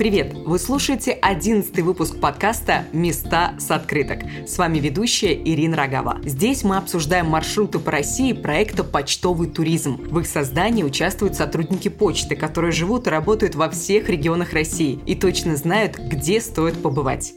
Привет! Вы слушаете одиннадцатый выпуск подкаста «Места с открыток». С вами ведущая Ирина Рогава. Здесь мы обсуждаем маршруты по России проекта «Почтовый туризм». В их создании участвуют сотрудники почты, которые живут и работают во всех регионах России и точно знают, где стоит побывать.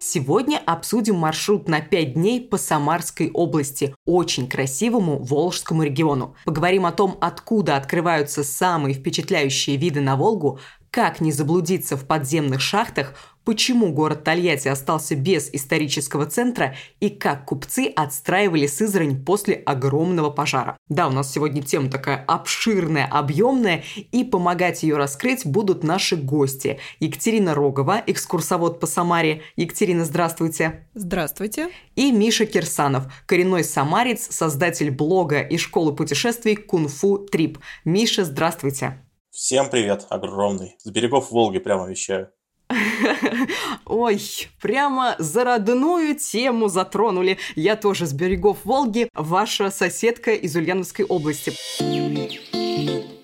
Сегодня обсудим маршрут на 5 дней по Самарской области, очень красивому Волжскому региону. Поговорим о том, откуда открываются самые впечатляющие виды на Волгу, как не заблудиться в подземных шахтах, почему город Тольятти остался без исторического центра и как купцы отстраивали Сызрань после огромного пожара. Да, у нас сегодня тема такая обширная, объемная, и помогать ее раскрыть будут наши гости. Екатерина Рогова, экскурсовод по Самаре. Екатерина, здравствуйте. Здравствуйте. И Миша Кирсанов, коренной самарец, создатель блога и школы путешествий Кунфу Трип. Миша, здравствуйте. Всем привет, огромный. С берегов Волги прямо вещаю. Ой, прямо за родную тему затронули. Я тоже с берегов Волги, ваша соседка из Ульяновской области.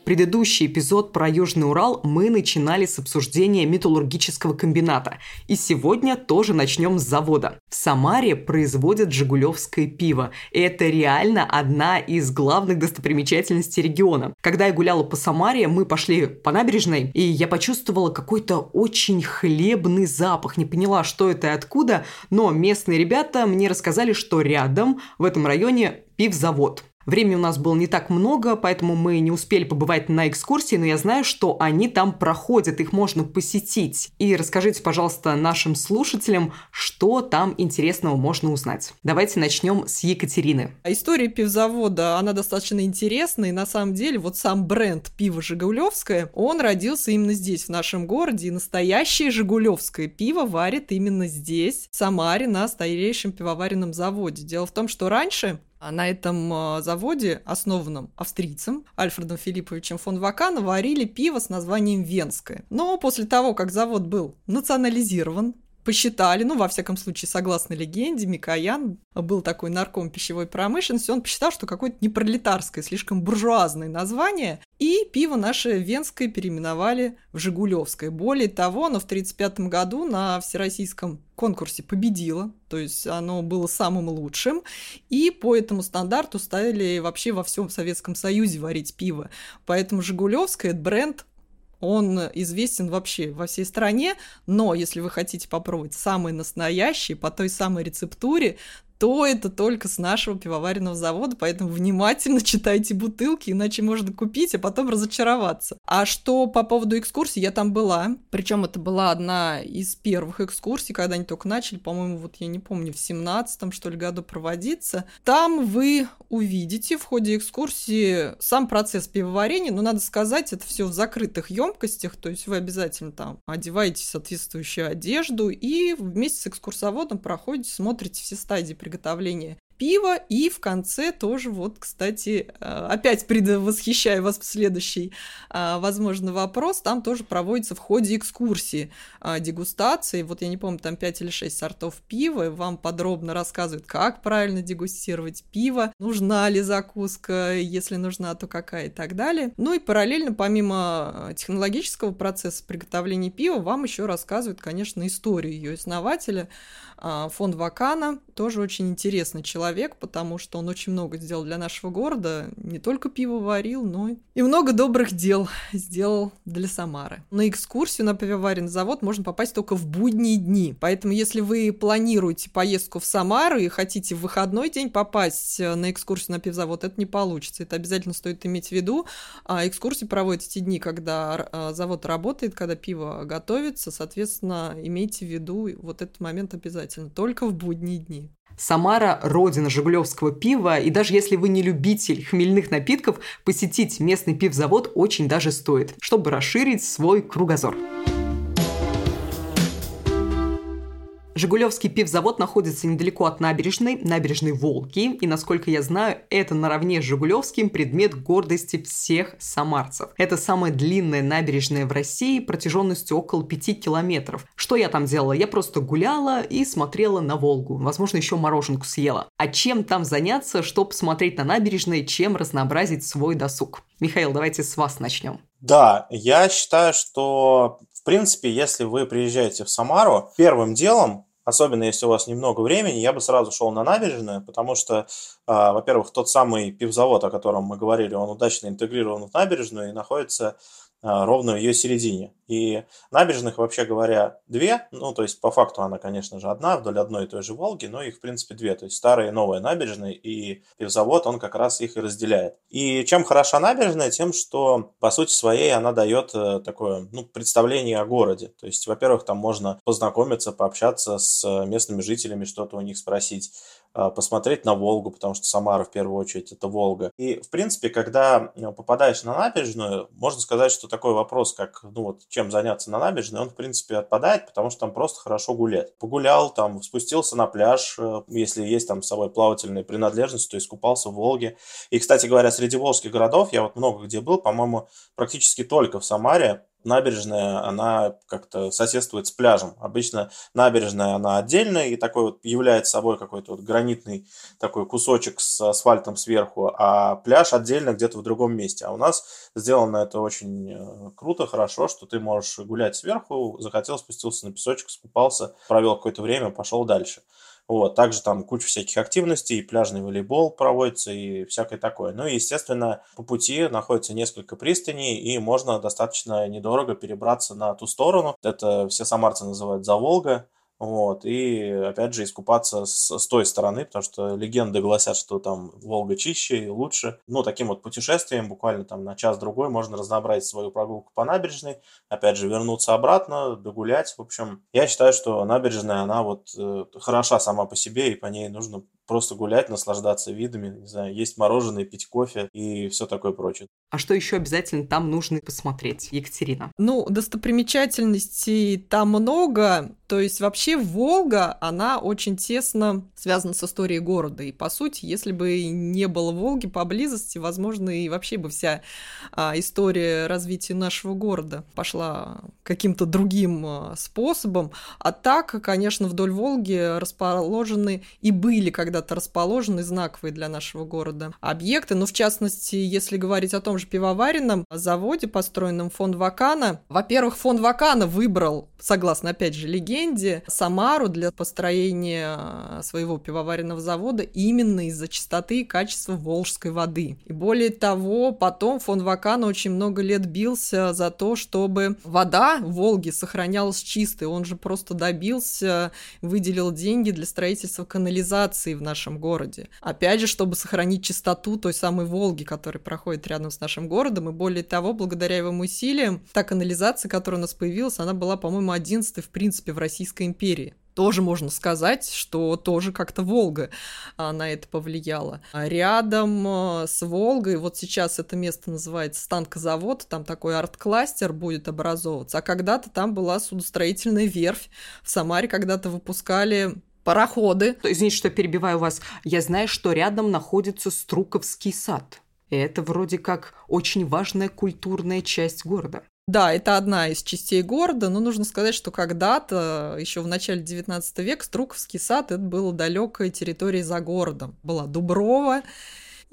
Предыдущий эпизод про Южный Урал мы начинали с обсуждения металлургического комбината. И сегодня тоже начнем с завода. В Самаре производят жигулевское пиво. И это реально одна из главных достопримечательностей региона. Когда я гуляла по Самаре, мы пошли по набережной, и я почувствовала какой-то очень хлебный запах. Не поняла, что это и откуда, но местные ребята мне рассказали, что рядом, в этом районе, пивзавод. Времени у нас было не так много, поэтому мы не успели побывать на экскурсии, но я знаю, что они там проходят, их можно посетить. И расскажите, пожалуйста, нашим слушателям, что там интересного можно узнать. Давайте начнем с Екатерины. История пивзавода, она достаточно интересная, и на самом деле вот сам бренд пива «Жигулевское», он родился именно здесь, в нашем городе, и настоящее «Жигулевское» пиво варит именно здесь, в Самаре, на старейшем пивоваренном заводе. Дело в том, что раньше на этом а, заводе, основанном австрийцем Альфредом Филипповичем фон Вакана, варили пиво с названием «Венское». Но после того, как завод был национализирован, посчитали, ну, во всяком случае, согласно легенде, Микоян был такой нарком пищевой промышленности, он посчитал, что какое-то непролетарское, слишком буржуазное название, и пиво наше венское переименовали в Жигулевское. Более того, оно в 1935 году на всероссийском конкурсе победило, то есть оно было самым лучшим, и по этому стандарту ставили вообще во всем Советском Союзе варить пиво. Поэтому Жигулевское – это бренд он известен вообще во всей стране, но если вы хотите попробовать самый настоящий по той самой рецептуре, то это только с нашего пивоваренного завода, поэтому внимательно читайте бутылки, иначе можно купить, а потом разочароваться. А что по поводу экскурсии, я там была, причем это была одна из первых экскурсий, когда они только начали, по-моему, вот я не помню, в семнадцатом, что ли, году проводиться. Там вы увидите в ходе экскурсии сам процесс пивоварения, но надо сказать, это все в закрытых емкостях, то есть вы обязательно там одеваете соответствующую одежду и вместе с экскурсоводом проходите, смотрите все стадии приготовления пива. И в конце тоже, вот, кстати, э, опять предвосхищаю вас в следующий, э, возможно, вопрос, там тоже проводится в ходе экскурсии э, дегустации. Вот я не помню, там 5 или 6 сортов пива, и вам подробно рассказывают, как правильно дегустировать пиво, нужна ли закуска, если нужна, то какая и так далее. Ну и параллельно, помимо технологического процесса приготовления пива, вам еще рассказывают, конечно, историю ее основателя, фон Вакана, тоже очень интересный человек, человек, потому что он очень много сделал для нашего города. Не только пиво варил, но и много добрых дел сделал для Самары. На экскурсию на пивоваренный завод можно попасть только в будние дни. Поэтому, если вы планируете поездку в Самару и хотите в выходной день попасть э, на экскурсию на пивзавод, это не получится. Это обязательно стоит иметь в виду. А экскурсии проводят эти дни, когда э, завод работает, когда пиво готовится. Соответственно, имейте в виду вот этот момент обязательно. Только в будние дни. Самара – родина жигулевского пива, и даже если вы не любитель хмельных напитков, посетить местный пивзавод очень даже стоит, чтобы расширить свой кругозор. Жигулевский пивзавод находится недалеко от набережной, набережной Волки, и, насколько я знаю, это наравне с Жигулевским предмет гордости всех самарцев. Это самая длинная набережная в России протяженностью около 5 километров. Что я там делала? Я просто гуляла и смотрела на Волгу. Возможно, еще мороженку съела. А чем там заняться, чтобы смотреть на набережной, чем разнообразить свой досуг? Михаил, давайте с вас начнем. Да, я считаю, что принципе, если вы приезжаете в Самару, первым делом особенно если у вас немного времени, я бы сразу шел на набережную, потому что, а, во-первых, тот самый пивзавод, о котором мы говорили, он удачно интегрирован в набережную и находится ровно в ее середине. И набережных, вообще говоря, две. Ну, то есть, по факту она, конечно же, одна, вдоль одной и той же Волги, но их, в принципе, две. То есть, старая и новая набережные, и пивзавод, он как раз их и разделяет. И чем хороша набережная? Тем, что, по сути своей, она дает э, такое, ну, представление о городе. То есть, во-первых, там можно познакомиться, пообщаться с местными жителями, что-то у них спросить. А, посмотреть на Волгу, потому что Самара в первую очередь это Волга. И, в принципе, когда э, попадаешь на набережную, можно сказать, что такой вопрос, как, ну вот, чем заняться на набережной, он, в принципе, отпадает, потому что там просто хорошо гулять. Погулял, там, спустился на пляж, э, если есть там с собой плавательные принадлежности, то есть купался в Волге. И, кстати говоря, среди волжских городов, я вот много где был, по-моему, практически только в Самаре, набережная, она как-то соседствует с пляжем. Обычно набережная, она отдельная и такой вот является собой какой-то вот гранитный такой кусочек с асфальтом сверху, а пляж отдельно где-то в другом месте. А у нас сделано это очень э, круто, хорошо, что ты можешь гулять сверху, захотел, спустился на песочек, скупался, провел какое-то время, пошел дальше. Вот, также там куча всяких активностей, пляжный волейбол проводится и всякое такое. Ну и, естественно, по пути находится несколько пристаней, и можно достаточно недорого перебраться на ту сторону. Это все самарцы называют Заволга. Вот, и опять же искупаться с, с той стороны, потому что легенды гласят, что там Волга чище и лучше. Ну, таким вот путешествием, буквально там на час-другой, можно разнообразить свою прогулку по набережной, опять же вернуться обратно, догулять. В общем, я считаю, что набережная, она вот э, хороша сама по себе, и по ней нужно просто гулять, наслаждаться видами, не знаю, есть мороженое, пить кофе и все такое прочее. А что еще обязательно там нужно посмотреть, Екатерина? Ну, достопримечательностей там много. То есть вообще Волга, она очень тесно связана с историей города. И по сути, если бы не было Волги поблизости, возможно, и вообще бы вся а, история развития нашего города пошла каким-то другим а, способом. А так, конечно, вдоль Волги расположены и были когда когда-то расположены знаковые для нашего города объекты. Ну, в частности, если говорить о том же пивоваренном заводе, построенном фонд Вакана, во-первых, фонд Вакана выбрал, согласно, опять же, легенде, Самару для построения своего пивоваренного завода именно из-за чистоты и качества волжской воды. И более того, потом фонд Вакана очень много лет бился за то, чтобы вода в Волге сохранялась чистой. Он же просто добился, выделил деньги для строительства канализации в нашем городе. Опять же, чтобы сохранить чистоту той самой Волги, которая проходит рядом с нашим городом, и более того, благодаря его усилиям, та канализация, которая у нас появилась, она была, по-моему, одиннадцатой, в принципе, в Российской империи тоже можно сказать, что тоже как-то Волга а, на это повлияла. А рядом а, с Волгой, вот сейчас это место называется станкозавод, там такой арт-кластер будет образовываться, а когда-то там была судостроительная верфь. В Самаре когда-то выпускали пароходы. Извините, что перебиваю вас. Я знаю, что рядом находится Струковский сад. И это вроде как очень важная культурная часть города. Да, это одна из частей города, но нужно сказать, что когда-то, еще в начале 19 века, Струковский сад это была далекая территория за городом. Была Дуброва,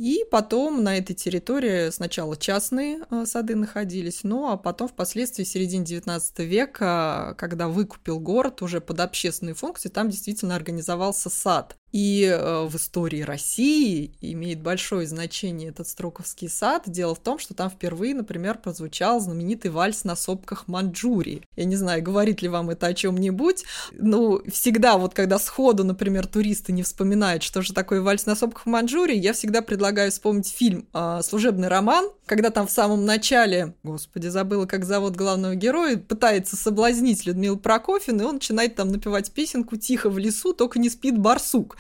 и потом на этой территории сначала частные э, сады находились, ну а потом впоследствии в середине 19 века, когда выкупил город уже под общественные функции, там действительно организовался сад. И э, в истории России имеет большое значение этот Строковский сад. Дело в том, что там впервые, например, прозвучал знаменитый вальс на сопках Манчжурии. Я не знаю, говорит ли вам это о чем-нибудь. Ну, всегда вот когда сходу, например, туристы не вспоминают, что же такое вальс на сопках Манчжурии, я всегда предлагаю вспомнить фильм э, «Служебный роман», когда там в самом начале, господи, забыла, как зовут главного героя, пытается соблазнить Людмилу Прокофьевну, и он начинает там напевать песенку «Тихо в лесу, только не спит барсук».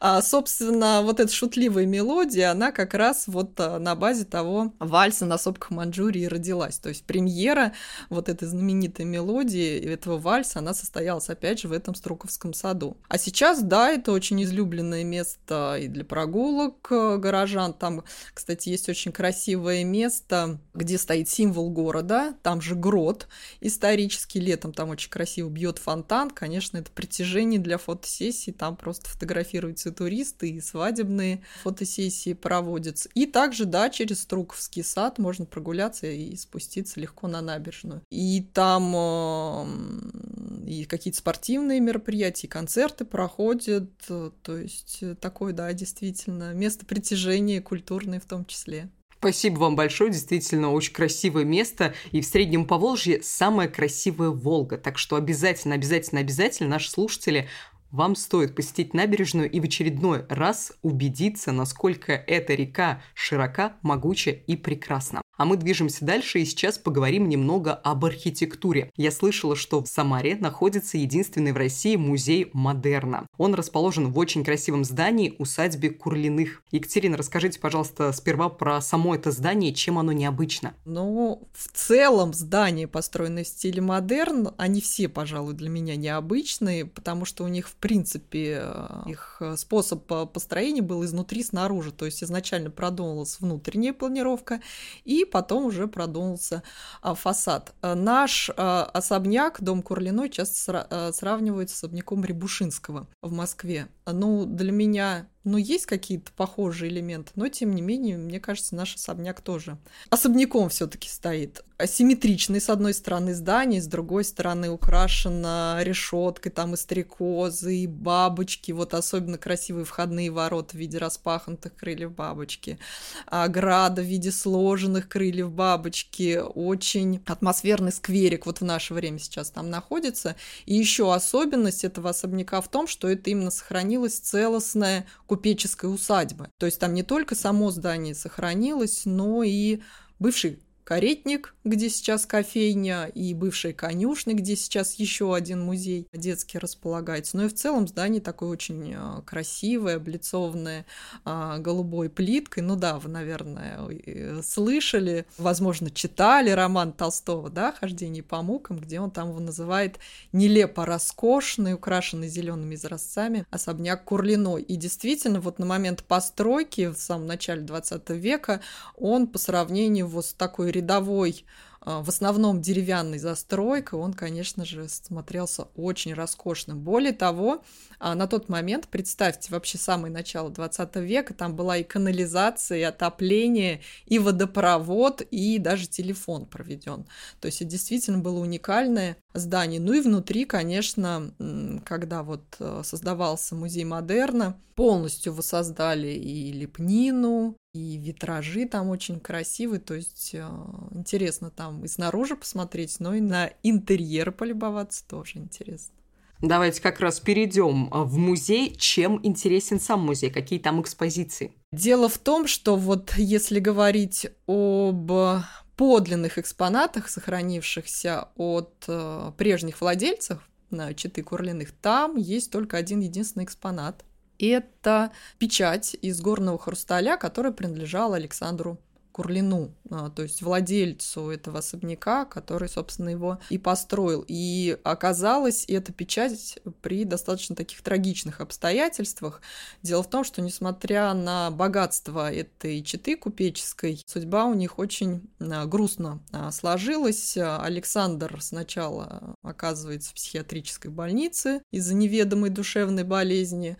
А, собственно, вот эта шутливая мелодия, она как раз вот а, на базе того вальса на сопках Манчжурии родилась. То есть премьера вот этой знаменитой мелодии, этого вальса, она состоялась опять же в этом Струковском саду. А сейчас, да, это очень излюбленное место и для прогулок э, горожан. Там, кстати, есть очень красивое место, где стоит символ города, там же грот исторический, летом там очень красиво бьет фонтан, конечно, это притяжение для фотосессии, там просто фотографии фотографируются туристы, и свадебные фотосессии проводятся. И также, да, через Струковский сад можно прогуляться и спуститься легко на набережную. И там э, и какие-то спортивные мероприятия, концерты проходят. То есть такое, да, действительно, место притяжения культурное в том числе. Спасибо вам большое, действительно очень красивое место. И в Среднем Поволжье самая красивая Волга. Так что обязательно, обязательно, обязательно наши слушатели вам стоит посетить набережную и в очередной раз убедиться, насколько эта река широка, могуча и прекрасна. А мы движемся дальше и сейчас поговорим немного об архитектуре. Я слышала, что в Самаре находится единственный в России музей модерна. Он расположен в очень красивом здании усадьбе Курлиных. Екатерина, расскажите, пожалуйста, сперва про само это здание, чем оно необычно. Ну, в целом здания, построенные в стиле модерн, они все, пожалуй, для меня необычные, потому что у них, в принципе, их способ построения был изнутри снаружи. То есть изначально продумывалась внутренняя планировка, и потом уже продумался а, фасад. Наш особняк, дом Курлиной, часто сравнивают с особняком Рябушинского в Москве. Ну, для меня ну, есть какие-то похожие элементы, но тем не менее, мне кажется, наш особняк тоже особняком все-таки стоит. Асимметричный, с одной стороны, здание, с другой стороны, украшено решеткой, там и стрекозы, и бабочки, вот особенно красивые входные ворота в виде распахнутых крыльев бабочки, ограда в виде сложенных крыльев бабочки, очень атмосферный скверик вот в наше время сейчас там находится. И еще особенность этого особняка в том, что это именно сохранилась целостная купеческой усадьбы. То есть там не только само здание сохранилось, но и бывший каретник, где сейчас кофейня, и бывшая конюшня, где сейчас еще один музей детский располагается. Но и в целом здание такое очень а, красивое, облицованное а, голубой плиткой. Ну да, вы, наверное, слышали, возможно, читали роман Толстого, да, «Хождение по мукам», где он там его называет нелепо роскошный, украшенный зелеными изразцами особняк Курлиной. И действительно, вот на момент постройки в самом начале 20 века он по сравнению вот с такой рядовой а, в основном деревянной застройкой, он, конечно же, смотрелся очень роскошным. Более того, а, на тот момент, представьте, вообще самое начало 20 века, там была и канализация, и отопление, и водопровод, и даже телефон проведен. То есть это действительно было уникальное здание. Ну и внутри, конечно, когда вот э, создавался музей модерна, полностью воссоздали и лепнину, и витражи там очень красивые, то есть э, интересно там и снаружи посмотреть, но и на интерьер полюбоваться тоже интересно. Давайте как раз перейдем э, в музей. Чем интересен сам музей? Какие там экспозиции? Дело в том, что вот если говорить об подлинных экспонатах, сохранившихся от э, прежних владельцев на Читы Курлиных, там есть только один единственный экспонат это печать из горного хрусталя, которая принадлежала Александру Курлину, а, то есть владельцу этого особняка, который, собственно, его и построил. И оказалось, эта печать при достаточно таких трагичных обстоятельствах. Дело в том, что, несмотря на богатство этой четы купеческой, судьба у них очень а, грустно а, сложилась. Александр сначала оказывается в психиатрической больнице из-за неведомой душевной болезни,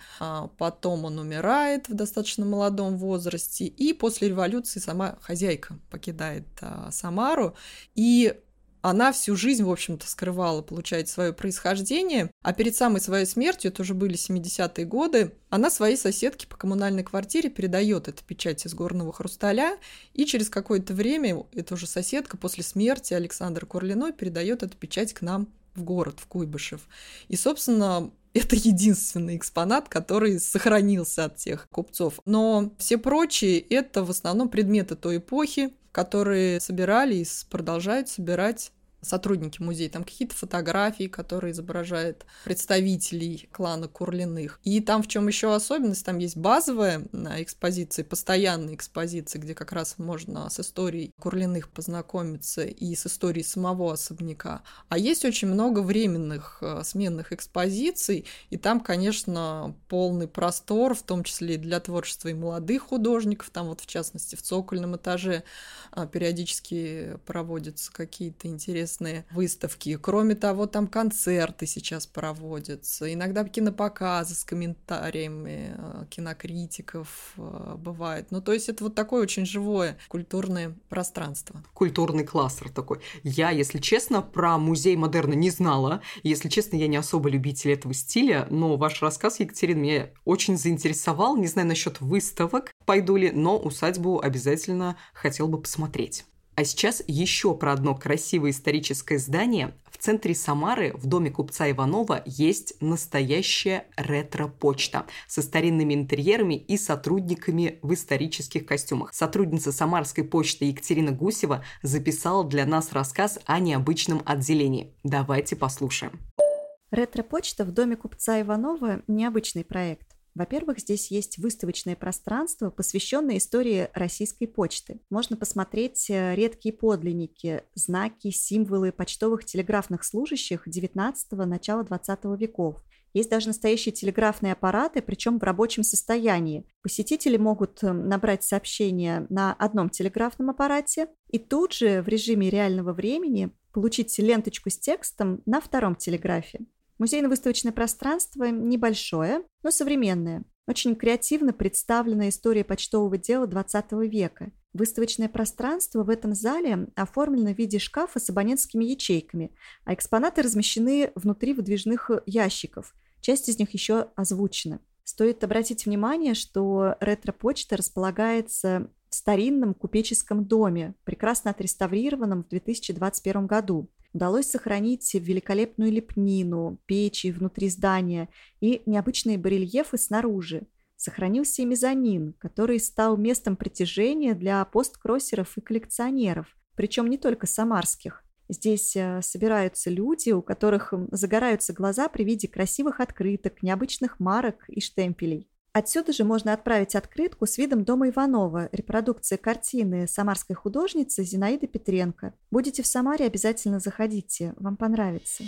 потом он умирает в достаточно молодом возрасте, и после революции сама хозяйка покидает а, Самару, и она всю жизнь, в общем-то, скрывала, получается, свое происхождение, а перед самой своей смертью, это уже были 70-е годы, она своей соседке по коммунальной квартире передает эту печать из горного хрусталя, и через какое-то время эта уже соседка после смерти Александра Курлиной передает эту печать к нам в город, в Куйбышев. И, собственно, это единственный экспонат, который сохранился от тех купцов. Но все прочие — это в основном предметы той эпохи, которые собирали и продолжают собирать сотрудники музея, там какие-то фотографии, которые изображают представителей клана Курлиных. И там в чем еще особенность, там есть базовая экспозиция, постоянная экспозиция, где как раз можно с историей Курлиных познакомиться и с историей самого особняка. А есть очень много временных э, сменных экспозиций, и там, конечно, полный простор, в том числе и для творчества и молодых художников, там вот в частности в цокольном этаже а, периодически проводятся какие-то интересные совместные выставки. Кроме того, там концерты сейчас проводятся, иногда кинопоказы с комментариями э, кинокритиков э, бывает. Ну, то есть это вот такое очень живое культурное пространство. Культурный кластер такой. Я, если честно, про музей модерна не знала. Если честно, я не особо любитель этого стиля, но ваш рассказ, Екатерина, меня очень заинтересовал. Не знаю насчет выставок, пойду ли, но усадьбу обязательно хотел бы посмотреть. А сейчас еще про одно красивое историческое здание. В центре Самары, в доме купца Иванова, есть настоящая ретро-почта со старинными интерьерами и сотрудниками в исторических костюмах. Сотрудница Самарской почты Екатерина Гусева записала для нас рассказ о необычном отделении. Давайте послушаем. Ретро-почта в доме купца Иванова – необычный проект. Во-первых, здесь есть выставочное пространство, посвященное истории российской почты. Можно посмотреть э, редкие подлинники, знаки, символы почтовых телеграфных служащих XIX – начала XX веков. Есть даже настоящие телеграфные аппараты, причем в рабочем состоянии. Посетители могут э, набрать сообщение на одном телеграфном аппарате и тут же в режиме реального времени получить ленточку с текстом на втором телеграфе. Музейно-выставочное пространство небольшое, но современное. Очень креативно представлена история почтового дела XX века. Выставочное пространство в этом зале оформлено в виде шкафа с абонентскими ячейками, а экспонаты размещены внутри выдвижных ящиков. Часть из них еще озвучена. Стоит обратить внимание, что ретро-почта располагается в старинном купеческом доме, прекрасно отреставрированном в 2021 году. Удалось сохранить великолепную лепнину, печи внутри здания и необычные барельефы снаружи. Сохранился и мезонин, который стал местом притяжения для посткроссеров и коллекционеров, причем не только самарских. Здесь э, собираются люди, у которых загораются глаза при виде красивых открыток, необычных марок и штемпелей. Отсюда же можно отправить открытку с видом дома Иванова, репродукции картины самарской художницы Зинаиды Петренко. Будете в Самаре, обязательно заходите, вам понравится.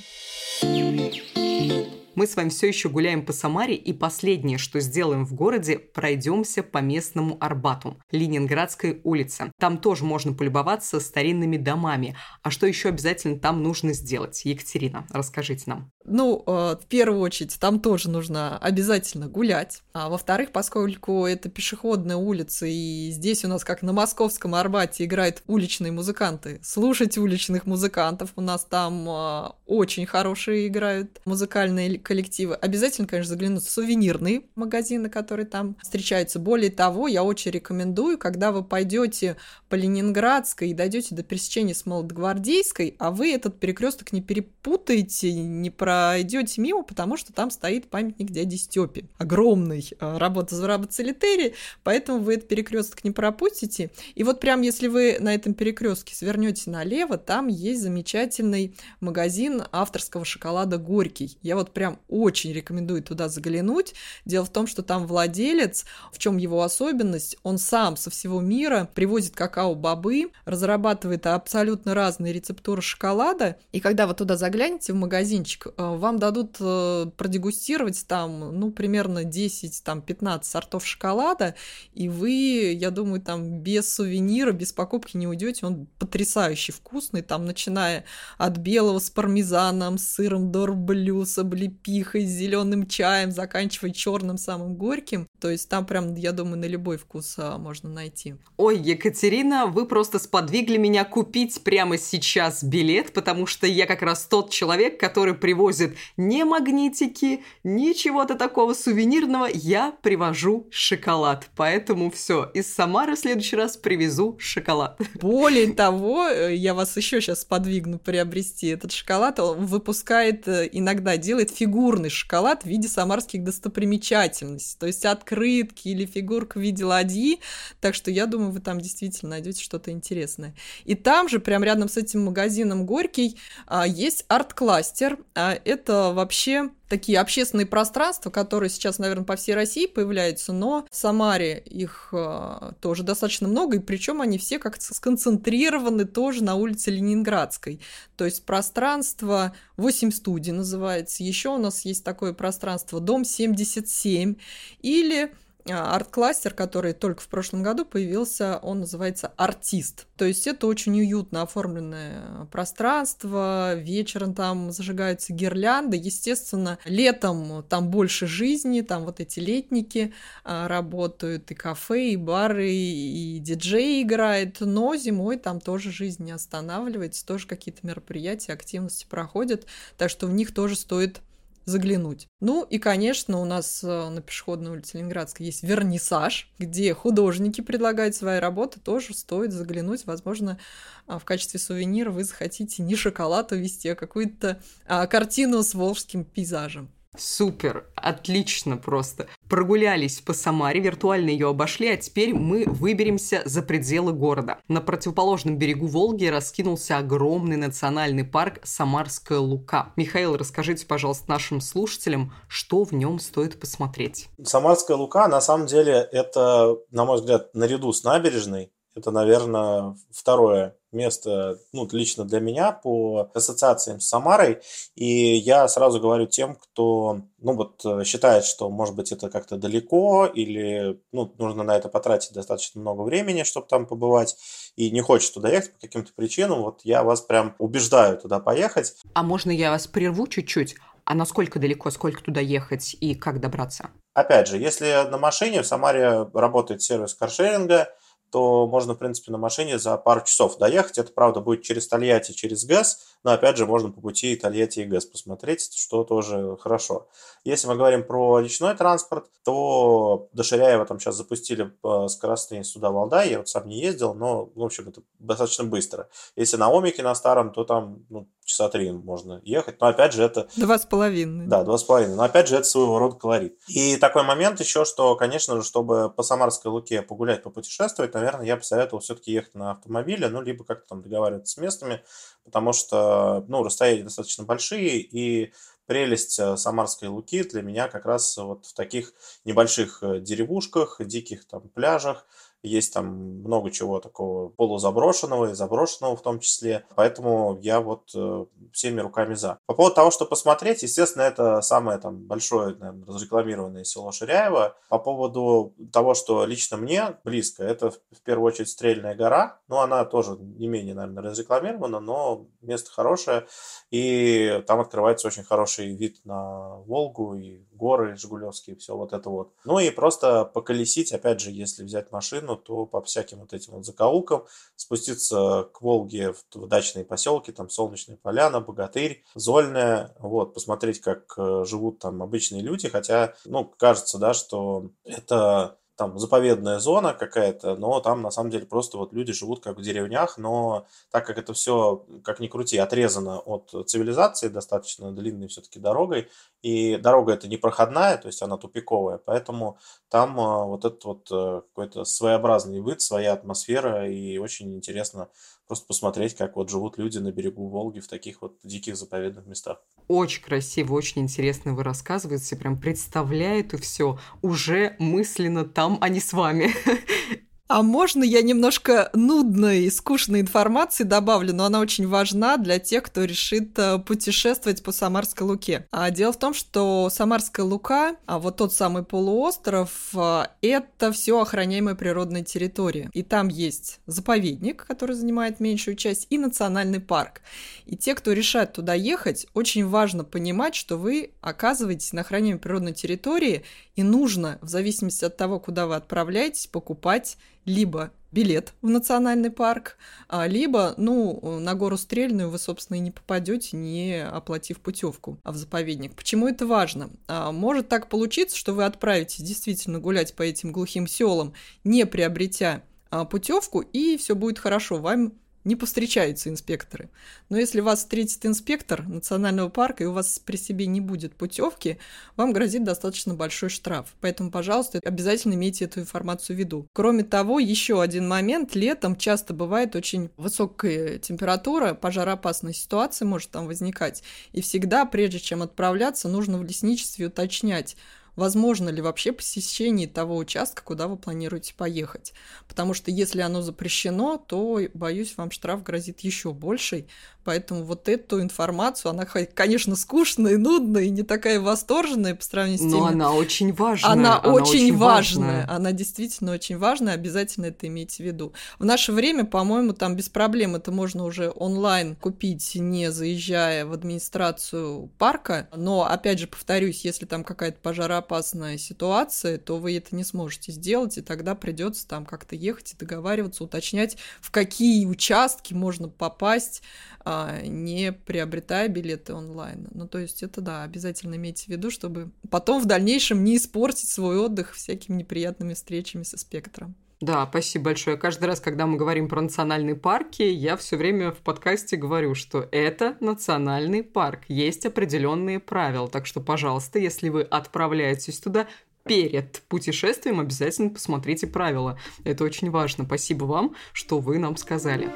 Мы с вами все еще гуляем по Самаре, и последнее, что сделаем в городе, пройдемся по местному Арбату, Ленинградской улице. Там тоже можно полюбоваться старинными домами. А что еще обязательно там нужно сделать? Екатерина, расскажите нам. Ну, э, в первую очередь, там тоже нужно обязательно гулять. А во-вторых, поскольку это пешеходная улица, и здесь у нас, как на московском Арбате, играют уличные музыканты, слушать уличных музыкантов. У нас там э, очень хорошие играют музыкальные коллективы. Обязательно, конечно, заглянуть в сувенирные магазины, которые там встречаются. Более того, я очень рекомендую, когда вы пойдете по Ленинградской и дойдете до пересечения с Молодогвардейской, а вы этот перекресток не перепутаете, не про пройдете мимо, потому что там стоит памятник дяде Степе. Огромный. А, работа Зураба Целитери, поэтому вы этот перекресток не пропустите. И вот прям если вы на этом перекрестке свернете налево, там есть замечательный магазин авторского шоколада «Горький». Я вот прям очень рекомендую туда заглянуть. Дело в том, что там владелец, в чем его особенность, он сам со всего мира привозит какао-бобы, разрабатывает абсолютно разные рецептуры шоколада, и когда вы туда заглянете в магазинчик, Э, вам дадут э, продегустировать там, ну, примерно 10, там, 15 сортов шоколада, и вы, я думаю, там без сувенира, без покупки не уйдете. Он потрясающе вкусный, там, начиная от белого с пармезаном, с сыром дорблю, с облепихой, с зеленым чаем, заканчивая черным самым горьким. То есть там прям, я думаю, на любой вкус а, можно найти. Ой, Екатерина, вы просто сподвигли меня купить прямо сейчас билет, потому что я как раз тот человек, который привозит ни магнитики, ничего-то такого сувенирного, я привожу шоколад. Поэтому все, из Самары в следующий раз привезу шоколад. Более того, э, я вас еще сейчас подвигну приобрести этот шоколад. Он выпускает э, иногда, делает фигурный шоколад в виде самарских достопримечательностей. То есть открытки или фигурка в виде ладьи. Так что я думаю, вы там действительно найдете что-то интересное. И там же, прям рядом с этим магазином Горький, а, есть арт-кластер. А, это вообще такие общественные пространства, которые сейчас, наверное, по всей России появляются, но в Самаре их э, тоже достаточно много, и причем они все как-то сконцентрированы тоже на улице Ленинградской. То есть пространство 8 студий называется. Еще у нас есть такое пространство Дом 77 или арт-кластер, который только в прошлом году появился, он называется «Артист». То есть это очень уютно оформленное пространство, вечером там зажигаются гирлянды, естественно, летом там больше жизни, там вот эти летники а, работают, и кафе, и бары, и диджей играет, но зимой там тоже жизнь не останавливается, тоже какие-то мероприятия, активности проходят, так что в них тоже стоит заглянуть. Ну и, конечно, у нас э, на пешеходной улице Ленинградской есть вернисаж, где художники предлагают свои работы, тоже стоит заглянуть. Возможно, а, в качестве сувенира вы захотите не шоколад увезти, а какую-то а, картину с волжским пейзажем. Супер, отлично просто. Прогулялись по Самаре, виртуально ее обошли, а теперь мы выберемся за пределы города. На противоположном берегу Волги раскинулся огромный национальный парк Самарская Лука. Михаил, расскажите, пожалуйста, нашим слушателям, что в нем стоит посмотреть. Самарская Лука, на самом деле, это, на мой взгляд, наряду с набережной, это, наверное, второе место, ну, лично для меня по ассоциациям с Самарой. И я сразу говорю тем, кто, ну, вот считает, что, может быть, это как-то далеко или, ну, нужно на это потратить достаточно много времени, чтобы там побывать, и не хочет туда ехать по каким-то причинам, вот я вас прям убеждаю туда поехать. А можно я вас прерву чуть-чуть? А насколько далеко, сколько туда ехать и как добраться? Опять же, если на машине в Самаре работает сервис каршеринга, то можно, в принципе, на машине за пару часов доехать. Это, правда, будет через Тольятти, через ГЭС, но, опять же, можно по пути Тольятти и ГЭС посмотреть, что тоже хорошо. Если мы говорим про речной транспорт, то до Ширяева там сейчас запустили э, скоростные суда Валдай, я вот сам не ездил, но, в общем, это достаточно быстро. Если на Омике на старом, то там ну, часа три можно ехать, но опять же это... Два с половиной. Да, два с половиной, но опять же это своего рода колорит. И такой момент еще, что, конечно же, чтобы по Самарской Луке погулять, попутешествовать, наверное, я бы советовал все-таки ехать на автомобиле, ну, либо как-то там договариваться с местными, потому что, ну, расстояния достаточно большие, и прелесть э, Самарской Луки для меня как раз вот в таких небольших э, деревушках, диких там пляжах, есть там много чего такого полузаброшенного и заброшенного в том числе. Поэтому я вот э, всеми руками за. По поводу того, что посмотреть, естественно, это самое там большое, наверное, разрекламированное село Ширяево. По поводу того, что лично мне близко, это в первую очередь Стрельная гора. Ну, она тоже не менее, наверное, разрекламирована, но место хорошее. И там открывается очень хороший вид на Волгу и горы Жигулевские, все вот это вот. Ну и просто поколесить, опять же, если взять машину, то по всяким вот этим вот закоулкам спуститься к Волге в, в дачные поселки, там Солнечная Поляна, Богатырь, Зольная, вот, посмотреть, как э, живут там обычные люди, хотя, ну, кажется, да, что это там заповедная зона какая-то, но там на самом деле просто вот люди живут как в деревнях, но так как это все, как ни крути, отрезано от цивилизации достаточно длинной все-таки дорогой, и дорога это не проходная, то есть она тупиковая, поэтому там э, вот этот вот э, какой-то своеобразный вид, своя атмосфера, и очень интересно просто посмотреть, как вот живут люди на берегу Волги в таких вот диких заповедных местах. Очень красиво, очень интересно вы рассказываете, прям представляю это все уже мысленно там, а не с вами. А можно я немножко нудной и скучной информации добавлю, но она очень важна для тех, кто решит э, путешествовать по Самарской Луке. А дело в том, что Самарская Лука, а вот тот самый полуостров, э, это все охраняемая природная территория. И там есть заповедник, который занимает меньшую часть, и национальный парк. И те, кто решает туда ехать, очень важно понимать, что вы оказываетесь на охраняемой природной территории, и нужно, в зависимости от того, куда вы отправляетесь, покупать либо билет в национальный парк, а, либо, ну, на гору Стрельную вы, собственно, и не попадете, не оплатив путевку в заповедник. Почему это важно? А, может так получиться, что вы отправитесь действительно гулять по этим глухим селам, не приобретя а, путевку, и все будет хорошо. Вам не повстречаются инспекторы. Но если вас встретит инспектор национального парка и у вас при себе не будет путевки, вам грозит достаточно большой штраф. Поэтому, пожалуйста, обязательно имейте эту информацию в виду. Кроме того, еще один момент. Летом часто бывает очень высокая температура, пожароопасная ситуация может там возникать. И всегда, прежде чем отправляться, нужно в лесничестве уточнять, возможно ли вообще посещение того участка, куда вы планируете поехать. Потому что если оно запрещено, то, боюсь, вам штраф грозит еще больший. Поэтому вот эту информацию, она, конечно, скучная и нудная, и не такая восторженная по сравнению с теми... Но она очень важная. Она, она очень, очень важная. важная. Она действительно очень важная, обязательно это имейте в виду. В наше время, по-моему, там без проблем это можно уже онлайн купить, не заезжая в администрацию парка. Но, опять же, повторюсь, если там какая-то пожароопасная ситуация, то вы это не сможете сделать, и тогда придется там как-то ехать и договариваться, уточнять, в какие участки можно попасть а, не приобретая билеты онлайн. Ну, то есть это, да, обязательно имейте в виду, чтобы потом в дальнейшем не испортить свой отдых всякими неприятными встречами со спектром. Да, спасибо большое. Каждый раз, когда мы говорим про национальные парки, я все время в подкасте говорю, что это национальный парк. Есть определенные правила. Так что, пожалуйста, если вы отправляетесь туда, перед путешествием обязательно посмотрите правила. Это очень важно. Спасибо вам, что вы нам сказали.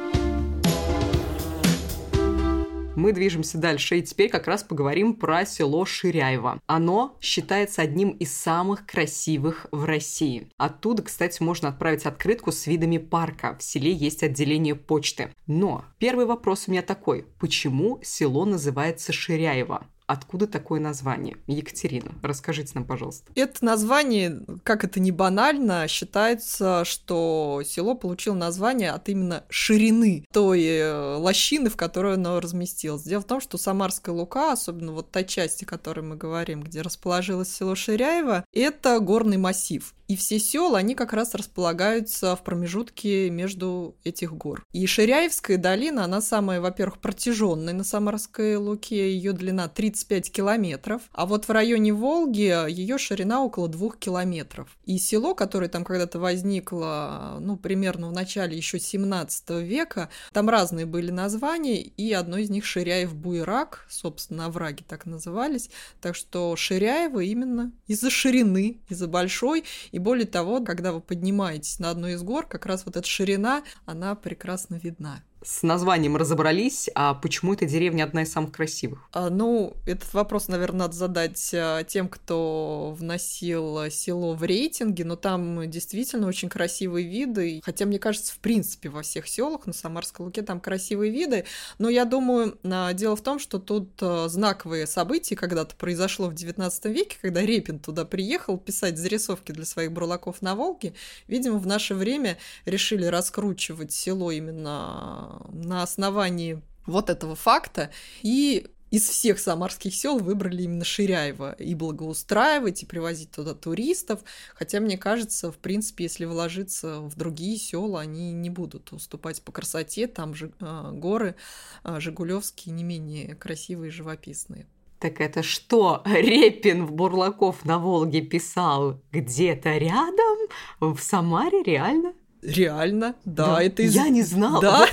Мы движемся дальше, и теперь как раз поговорим про село Ширяево. Оно считается одним из самых красивых в России. Оттуда, кстати, можно отправить открытку с видами парка. В селе есть отделение почты. Но первый вопрос у меня такой. Почему село называется Ширяево? Откуда такое название? Екатерина, расскажите нам, пожалуйста. Это название, как это не банально, считается, что село получило название от именно ширины той э, лощины, в которой оно разместилось. Дело в том, что Самарская Лука, особенно вот та часть, о которой мы говорим, где расположилось село Ширяево, это горный массив. И все села, они как раз располагаются в промежутке между этих гор. И Ширяевская долина, она самая, во-первых, протяженная на Самарской Луке, ее длина 35 километров, а вот в районе Волги ее ширина около 2 километров. И село, которое там когда-то возникло, ну, примерно в начале еще 17 века, там разные были названия, и одно из них Ширяев-Буйрак, собственно, овраги так назывались, так что Ширяево именно из-за ширины, из-за большой, и более того, когда вы поднимаетесь на одну из гор, как раз вот эта ширина, она прекрасно видна с названием разобрались, а почему эта деревня одна из самых красивых? А, ну, этот вопрос, наверное, надо задать а, тем, кто вносил село в рейтинге, но там действительно очень красивые виды. Хотя, мне кажется, в принципе, во всех селах на Самарской Луке там красивые виды. Но я думаю, а, дело в том, что тут а, знаковые события когда-то произошло в 19 веке, когда Репин туда приехал писать зарисовки для своих бурлаков на Волге. Видимо, в наше время решили раскручивать село именно на основании вот этого факта и из всех самарских сел выбрали именно Ширяево и благоустраивать, и привозить туда туристов. Хотя, мне кажется, в принципе, если вложиться в другие села, они не будут уступать по красоте. Там же э, горы э, Жигулевские не менее красивые и живописные. Так это что, Репин в Бурлаков на Волге писал где-то рядом, в Самаре, реально? Реально, да, да. это из... Я не знала. Да?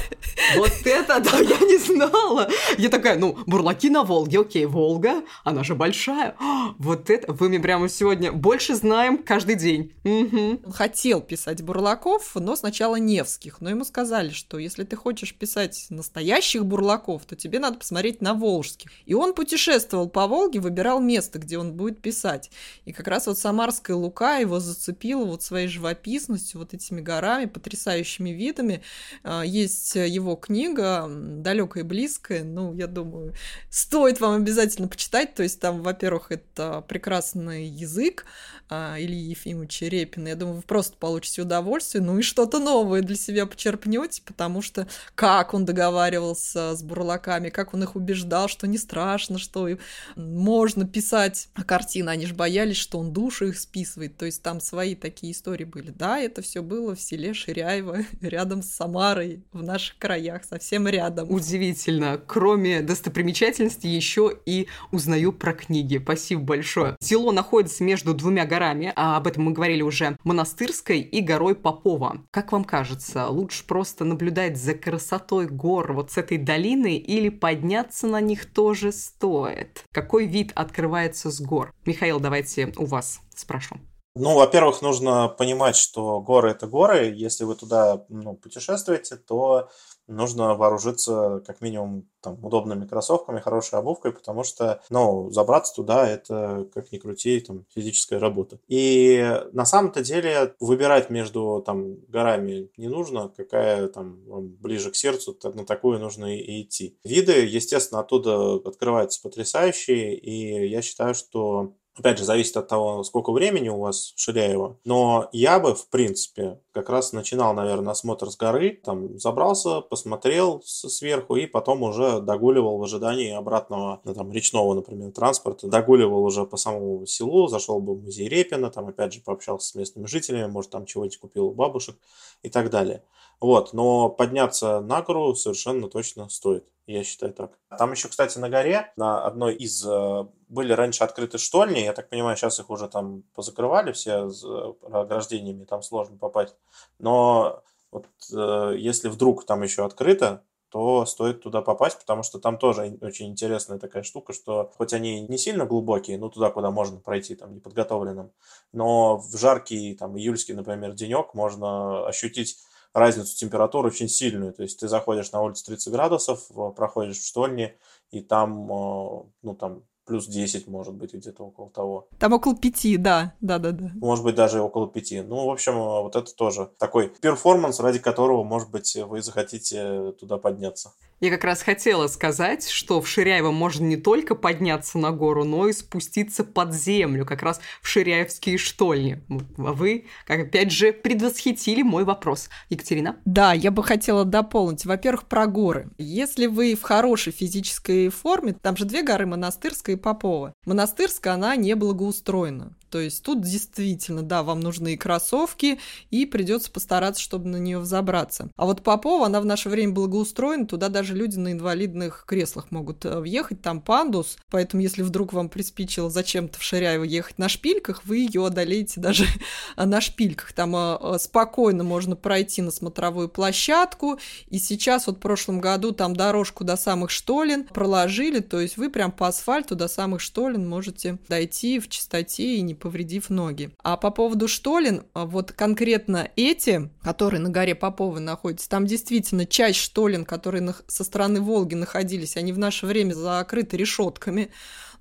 Вот, вот это, да, я не знала. Я такая, ну, бурлаки на Волге, окей, Волга, она же большая. Вот это, вы мне прямо сегодня больше знаем каждый день. Угу. Хотел писать бурлаков, но сначала Невских. Но ему сказали, что если ты хочешь писать настоящих бурлаков, то тебе надо посмотреть на Волжских. И он путешествовал по Волге, выбирал место, где он будет писать. И как раз вот Самарская Лука его зацепила вот своей живописностью, вот этими горами, горами, потрясающими видами. А, есть его книга «Далекая и близкая». Ну, я думаю, стоит вам обязательно почитать. То есть там, во-первых, это прекрасный язык а, Ильи Ефимовича Репина. Я думаю, вы просто получите удовольствие, ну и что-то новое для себя почерпнете, потому что как он договаривался с бурлаками, как он их убеждал, что не страшно, что можно писать картины. Они же боялись, что он душу их списывает. То есть там свои такие истории были. Да, это все было в селе Ширяева, рядом с Самарой, в наших краях, совсем рядом. Удивительно. Кроме достопримечательностей, еще и узнаю про книги. Спасибо большое. Село находится между двумя горами, а об этом мы говорили уже, Монастырской и горой Попова. Как вам кажется, лучше просто наблюдать за красотой гор вот с этой долины или подняться на них тоже стоит? Какой вид открывается с гор? Михаил, давайте у вас спрошу. Ну, во-первых, нужно понимать, что горы это горы. Если вы туда ну, путешествуете, то нужно вооружиться как минимум там, удобными кроссовками, хорошей обувкой, потому что, ну, забраться туда это, как ни крути, там, физическая работа. И на самом-то деле выбирать между там горами не нужно, какая там ближе к сердцу, на такую нужно и идти. Виды, естественно, оттуда открываются потрясающие, и я считаю, что Опять же, зависит от того, сколько времени у вас в Ширяево. Но я бы, в принципе, как раз начинал, наверное, осмотр с горы. Там забрался, посмотрел сверху и потом уже догуливал в ожидании обратного, ну, там, речного, например, транспорта. Догуливал уже по самому селу, зашел бы в музей Репина, там, опять же, пообщался с местными жителями, может, там чего-нибудь купил у бабушек и так далее. Вот, но подняться на гору совершенно точно стоит. Я считаю так. Там еще, кстати, на горе, на одной из... Э, были раньше открыты штольни, я так понимаю, сейчас их уже там позакрывали все с э, ограждениями, там сложно попасть. Но вот э, если вдруг там еще открыто, то стоит туда попасть, потому что там тоже очень интересная такая штука, что хоть они не сильно глубокие, ну туда, куда можно пройти там неподготовленным, но в жаркий там июльский, например, денек можно ощутить разницу температуры очень сильную. То есть ты заходишь на улицу 30 градусов, проходишь в штольне, и там, э, ну, там плюс 10, может быть, где-то около того. Там около 5, да, да-да-да. Может быть, даже около 5. Ну, в общем, вот это тоже такой перформанс, ради которого, может быть, вы захотите туда подняться. Я как раз хотела сказать, что в Ширяево можно не только подняться на гору, но и спуститься под землю, как раз в Ширяевские штольни. А вы, как опять же, предвосхитили мой вопрос. Екатерина? Да, я бы хотела дополнить. Во-первых, про горы. Если вы в хорошей физической форме, там же две горы, Монастырская Попова. Монастырская, она не благоустроена. То есть тут действительно, да, вам нужны и кроссовки, и придется постараться, чтобы на нее взобраться. А вот Попова, она в наше время благоустроена, туда даже люди на инвалидных креслах могут э, въехать, там пандус, поэтому если вдруг вам приспичило зачем-то в Ширяево ехать на шпильках, вы ее одолеете даже на шпильках. Там э, э, спокойно можно пройти на смотровую площадку, и сейчас вот в прошлом году там дорожку до самых штолен проложили, то есть вы прям по асфальту до самых штолен можете дойти в чистоте и не повредив ноги. А по поводу штолен, а вот конкретно эти, которые на горе Поповы находятся, там действительно часть штолен, которые со стороны Волги находились, они в наше время закрыты решетками.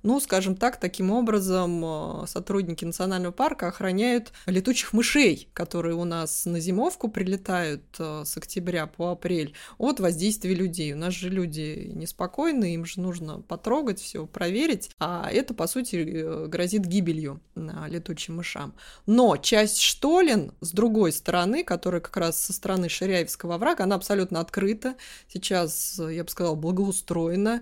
Ну, скажем так, таким образом э, сотрудники национального парка охраняют летучих мышей, которые у нас на зимовку прилетают э, с октября по апрель от воздействия людей. У нас же люди неспокойны, им же нужно потрогать все, проверить, а это, по сути, э, грозит гибелью летучим мышам. Но часть штолен с другой стороны, которая как раз со стороны Ширяевского врага, она абсолютно открыта. Сейчас, я бы сказала, благоустроена.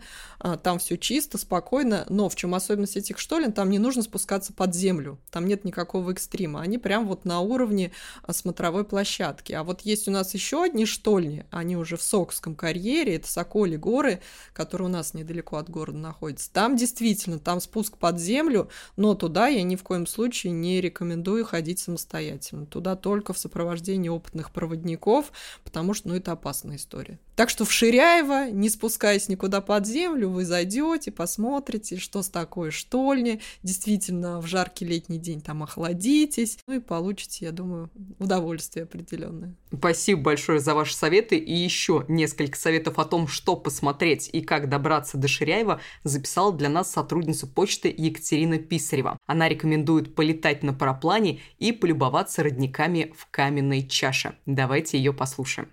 Там все чисто, спокойно, но в чем особенность этих штолен, там не нужно спускаться под землю, там нет никакого экстрима, они прям вот на уровне а, смотровой площадки. А вот есть у нас еще одни штольни, они уже в Сокском карьере, это Соколи горы, которые у нас недалеко от города находятся. Там действительно, там спуск под землю, но туда я ни в коем случае не рекомендую ходить самостоятельно. Туда только в сопровождении опытных проводников, потому что, ну, это опасная история. Так что в Ширяево, не спускаясь никуда под землю, вы зайдете, посмотрите, что с такой штольни. Действительно, в жаркий летний день там охладитесь. Ну и получите, я думаю, удовольствие определенное. Спасибо большое за ваши советы. И еще несколько советов о том, что посмотреть и как добраться до Ширяева, записала для нас сотрудница почты Екатерина Писарева. Она рекомендует полетать на параплане и полюбоваться родниками в каменной чаше. Давайте ее послушаем.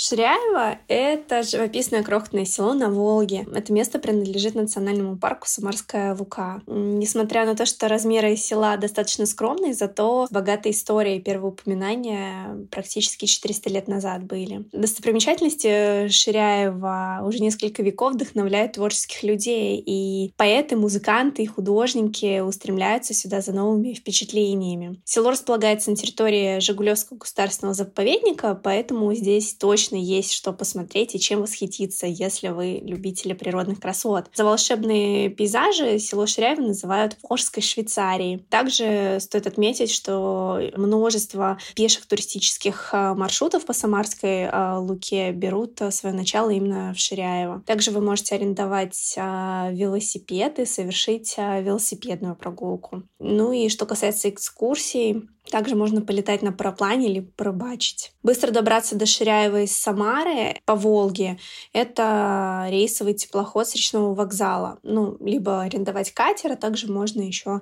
Ширяево — это живописное крохотное село на Волге. Это место принадлежит национальному парку Самарская Лука. Несмотря на то, что размеры села достаточно скромные, зато богатая история первого упоминания практически 400 лет назад были. Достопримечательности Ширяева уже несколько веков вдохновляют творческих людей, и поэты, музыканты и художники устремляются сюда за новыми впечатлениями. Село располагается на территории Жигулевского государственного заповедника, поэтому здесь точно точно есть что посмотреть и чем восхититься, если вы любители природных красот. За волшебные пейзажи село Ширяево называют Волжской Швейцарией. Также стоит отметить, что множество пеших туристических а, маршрутов по Самарской а, Луке берут свое начало именно в Ширяево. Также вы можете арендовать велосипед и совершить велосипедную прогулку. Ну и что касается экскурсий, также можно полетать на параплане или порыбачить. Быстро добраться до Ширяева из Самары по Волге — это рейсовый теплоход с речного вокзала. Ну, либо арендовать катер, а также можно еще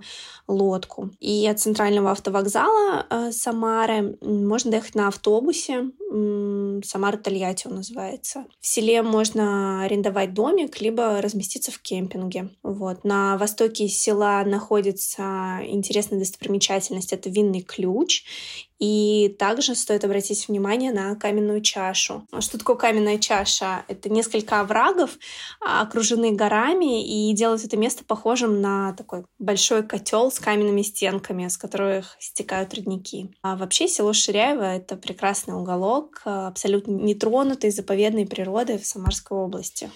лодку. И от центрального автовокзала э, Самары можно доехать на автобусе. Самара-Тольятти он называется. В селе можно арендовать домик, либо разместиться в кемпинге. Вот. На востоке села находится интересная достопримечательность — это винный ключ. И также стоит обратить внимание на каменную чашу. А что такое каменная чаша? Это несколько оврагов, а, окружены горами, и делают это место похожим на такой большой котел с каменными стенками, с которых стекают родники. А вообще село Ширяево — это прекрасный уголок, абсолютно нетронутый заповедной природой в Самарской области.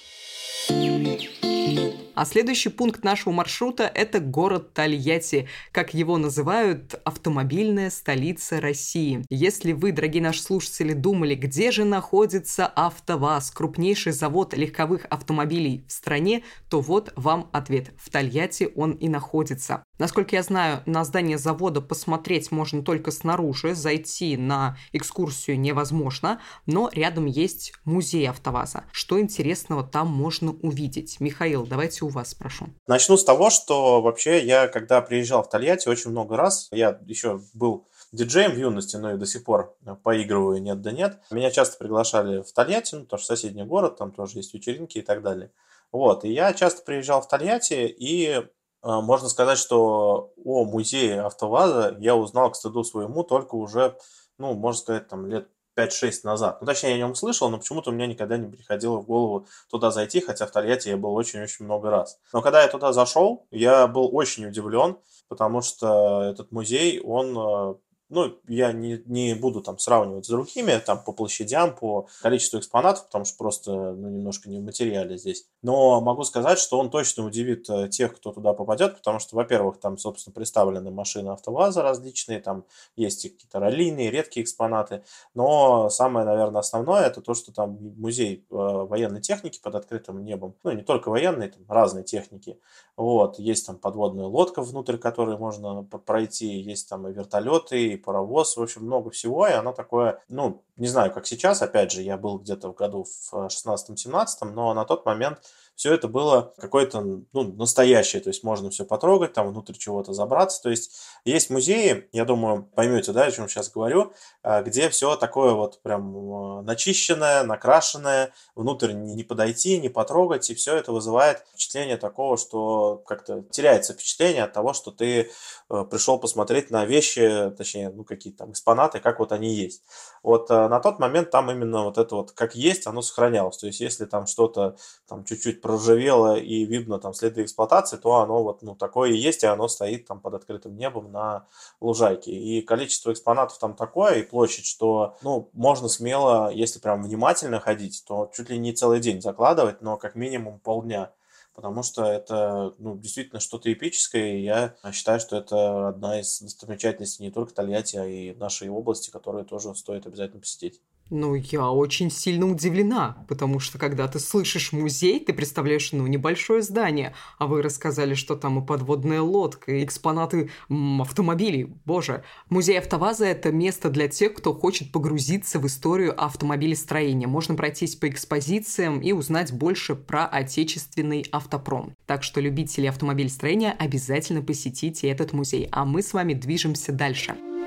А следующий пункт нашего маршрута – это город Тольятти, как его называют автомобильная столица России. Если вы, дорогие наши слушатели, думали, где же находится АвтоВАЗ, крупнейший завод легковых автомобилей в стране, то вот вам ответ. В Тольятти он и находится. Насколько я знаю, на здание завода посмотреть можно только снаружи, зайти на экскурсию невозможно, но рядом есть музей АвтоВАЗа. Что интересного там можно увидеть? Михаил, давайте у вас спрошу. Начну с того, что вообще я, когда приезжал в Тольятти очень много раз, я еще был диджеем в юности, но и до сих пор поигрываю нет да нет. Меня часто приглашали в Тольятти, ну, потому что соседний город, там тоже есть вечеринки и так далее. Вот, и я часто приезжал в Тольятти, и э, можно сказать, что о музее АвтоВАЗа я узнал к стыду своему только уже, ну, можно сказать, там лет 5-6 назад. Ну, точнее, я о нем слышал, но почему-то у меня никогда не приходило в голову туда зайти, хотя в Тольятти я был очень-очень много раз. Но когда я туда зашел, я был очень удивлен, потому что этот музей, он э, ну, я не, не буду там сравнивать с другими, там, по площадям, по количеству экспонатов, потому что просто, ну, немножко не в материале здесь. Но могу сказать, что он точно удивит э, тех, кто туда попадет, потому что, во-первых, там, собственно, представлены машины АвтоВАЗа различные, там есть какие-то раллийные, редкие экспонаты, но самое, наверное, основное, это то, что там музей э, военной техники под открытым небом, ну, не только военной, там разные техники, вот, есть там подводная лодка внутрь которой можно пройти, есть там и вертолеты, и паровоз, в общем, много всего, и оно такое, ну, не знаю, как сейчас, опять же, я был где-то в году в 16-17, но на тот момент все это было какое-то ну, настоящее, то есть можно все потрогать, там внутрь чего-то забраться. То есть есть музеи, я думаю, поймете, да, о чем сейчас говорю, а, где все такое вот прям а, начищенное, накрашенное, внутрь не подойти, не потрогать, и все это вызывает впечатление такого, что как-то теряется впечатление от того, что ты а, пришел посмотреть на вещи, точнее, ну, какие-то там экспонаты, как вот они есть. Вот на тот момент там именно вот это вот как есть, оно сохранялось. То есть если там что-то там чуть-чуть проржавело и видно там следы эксплуатации, то оно вот ну, такое и есть, и оно стоит там под открытым небом на лужайке. И количество экспонатов там такое, и площадь, что ну, можно смело, если прям внимательно ходить, то чуть ли не целый день закладывать, но как минимум полдня потому что это ну, действительно что-то эпическое, и я считаю, что это одна из достопримечательностей не только Тольятти, а и нашей области, которую тоже стоит обязательно посетить. Ну, я очень сильно удивлена, потому что когда ты слышишь музей, ты представляешь, ну, небольшое здание, а вы рассказали, что там и подводная лодка, и экспонаты м, автомобилей. Боже, музей АвтоВАЗа – это место для тех, кто хочет погрузиться в историю автомобилестроения. Можно пройтись по экспозициям и узнать больше про отечественный автопром. Так что любители автомобилестроения обязательно посетите этот музей. А мы с вами движемся дальше. Дальше.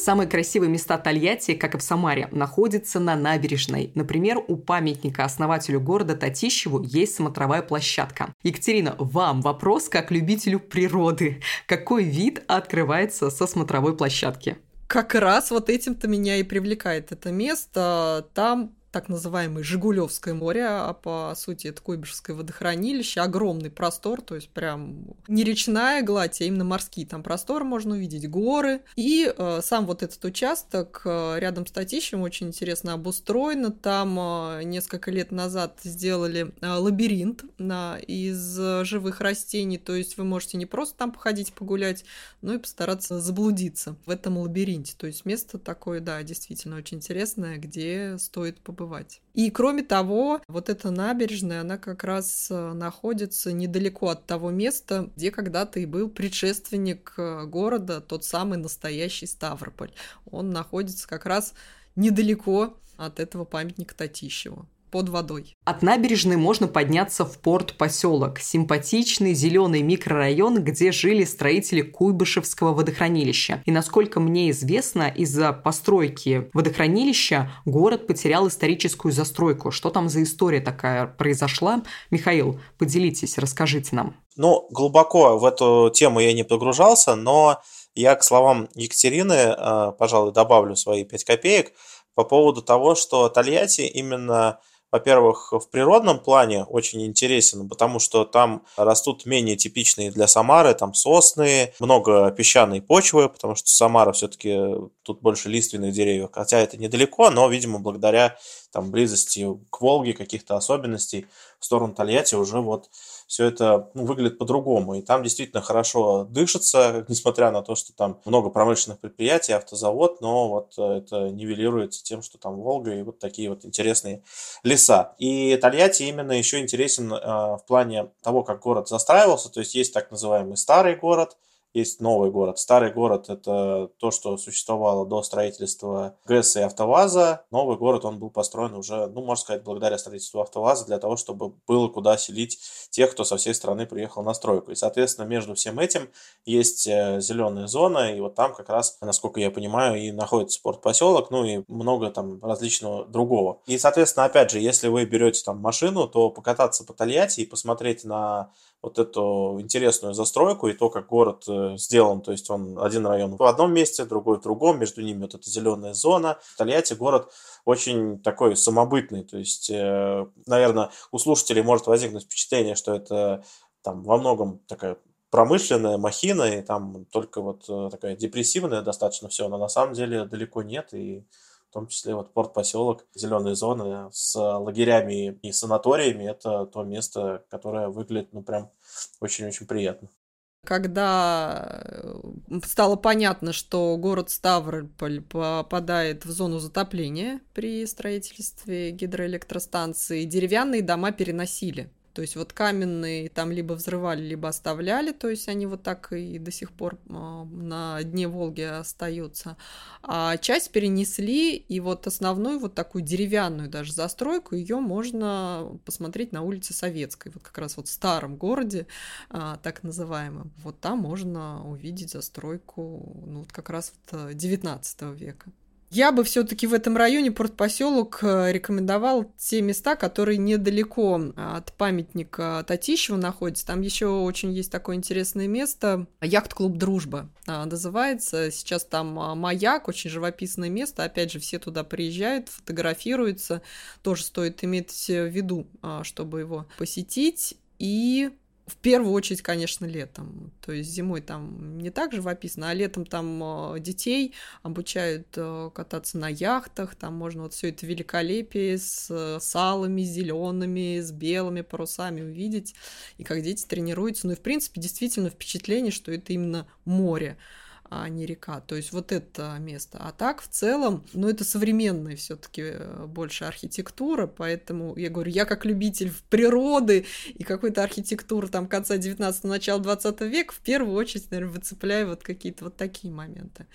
Самые красивые места Тольятти, как и в Самаре, находятся на набережной. Например, у памятника основателю города Татищеву есть смотровая площадка. Екатерина, вам вопрос как любителю природы. Какой вид открывается со смотровой площадки? Как раз вот этим-то меня и привлекает это место. Там так называемое Жигулевское море, а по сути это Куйбышевское водохранилище, огромный простор, то есть прям не речная гладь, а именно морские там просторы можно увидеть, горы. И э, сам вот этот участок э, рядом с Татищем очень интересно обустроено. Там э, несколько лет назад сделали э, лабиринт на, из живых растений, то есть вы можете не просто там походить погулять, но и постараться заблудиться в этом лабиринте. То есть место такое, да, действительно очень интересное, где стоит побывать побывать. И кроме того, вот эта набережная, она как раз э, находится недалеко от того места, где когда-то и был предшественник э, города, тот самый настоящий Ставрополь. Он находится как раз недалеко от этого памятника Татищеву под водой. От набережной можно подняться в порт-поселок, симпатичный зеленый микрорайон, где жили строители Куйбышевского водохранилища. И насколько мне известно, из-за постройки водохранилища город потерял историческую застройку. Что там за история такая произошла? Михаил, поделитесь, расскажите нам. Ну, глубоко в эту тему я не погружался, но я к словам Екатерины, э, пожалуй, добавлю свои 5 копеек по поводу того, что Тольятти именно во-первых, в природном плане очень интересен, потому что там растут менее типичные для Самары, там сосны, много песчаной почвы, потому что Самара все-таки тут больше лиственных деревьев, хотя это недалеко, но, видимо, благодаря там близости к Волге, каких-то особенностей в сторону Тольятти уже вот все это ну, выглядит по-другому. И там действительно хорошо дышится, несмотря на то, что там много промышленных предприятий, автозавод, но вот э, это нивелируется тем, что там Волга и вот такие вот интересные леса. И Тольятти именно еще интересен э, в плане того, как город застраивался. То есть есть так называемый старый город – есть новый город. Старый город – это то, что существовало до строительства ГЭС и АвтоВАЗа. Новый город, он был построен уже, ну, можно сказать, благодаря строительству АвтоВАЗа, для того, чтобы было куда селить тех, кто со всей страны приехал на стройку. И, соответственно, между всем этим есть э, зеленая зона, и вот там как раз, насколько я понимаю, и находится спортпоселок, ну и много там различного другого. И, соответственно, опять же, если вы берете там машину, то покататься по Тольятти и посмотреть на вот эту интересную застройку и то, как город э, сделан. То есть он один район в одном месте, другой в другом, между ними вот эта зеленая зона. Тольятти город очень такой самобытный. То есть, э, наверное, у слушателей может возникнуть впечатление, что это там во многом такая промышленная махина, и там только вот э, такая депрессивная достаточно все, но на самом деле далеко нет, и в том числе вот порт-поселок, зеленые зоны с лагерями и санаториями, это то место, которое выглядит, ну, прям очень-очень приятно. Когда э, стало понятно, что город Ставрополь попадает в зону затопления при строительстве гидроэлектростанции, деревянные дома переносили то есть вот каменные там либо взрывали, либо оставляли, то есть они вот так и до сих пор а, на дне Волги остаются. А часть перенесли, и вот основную вот такую деревянную даже застройку, ее можно посмотреть на улице Советской, вот как раз вот в старом городе, а, так называемом. Вот там можно увидеть застройку, ну вот как раз вот 19 э, века. Я бы все-таки в этом районе портпоселок э, рекомендовал те места, которые недалеко от памятника Татищева находятся. Там еще очень есть такое интересное место. Яхт-клуб «Дружба» а, называется. Сейчас там а, маяк, очень живописное место. Опять же, все туда приезжают, фотографируются. Тоже стоит иметь в виду, а, чтобы его посетить. И в первую очередь, конечно, летом. То есть зимой там не так живописно, а летом там э, детей обучают э, кататься на яхтах, там можно вот все это великолепие с э, салами зелеными, с белыми парусами увидеть, и как дети тренируются. Ну и, в принципе, действительно впечатление, что это именно море а не река. То есть вот это место. А так в целом, ну это современная все-таки э, больше архитектура, поэтому я говорю, я как любитель природы и какой-то архитектуры там конца 19 начала 20 века в первую очередь, наверное, выцепляю вот какие-то вот такие моменты.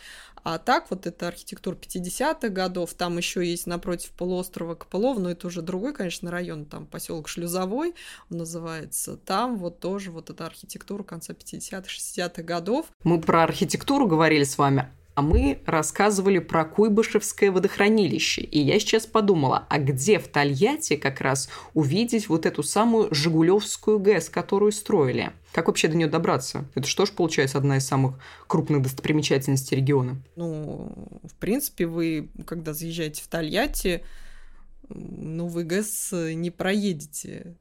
А так вот это архитектура 50-х годов, там еще есть напротив полуострова Копылов, но это уже другой, конечно, район, там поселок Шлюзовой называется. Там вот тоже вот эта архитектура конца 50-х, 60-х годов. Мы про архитектуру говорили с вами, а мы рассказывали про Куйбышевское водохранилище. И я сейчас подумала, а где в Тольятти как раз увидеть вот эту самую Жигулевскую ГЭС, которую строили? Как вообще до нее добраться? Это что ж получается одна из самых крупных достопримечательностей региона? Ну, в принципе, вы, когда заезжаете в Тольятти, ну, вы ГЭС не проедете.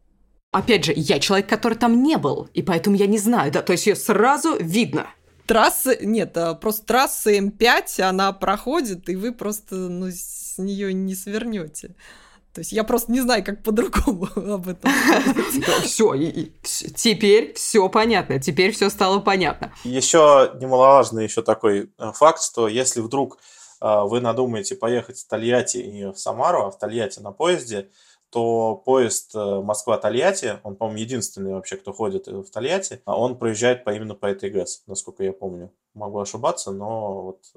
Опять же, я человек, который там не был, и поэтому я не знаю, да, то есть ее сразу видно. Трасса, нет, а просто трасса М5, она проходит, и вы просто ну, с нее не свернете. То есть я просто не знаю, как по-другому об этом Все, теперь все понятно, теперь все стало понятно. Еще немаловажный еще такой э, факт, что если вдруг э, вы надумаете поехать в Тольятти и в Самару, а в Тольятти на поезде, то поезд э, Москва-Тольятти, он, по-моему, единственный вообще, кто ходит в Тольятти, а он проезжает по, именно по этой ГЭС, насколько я помню. Могу ошибаться, но вот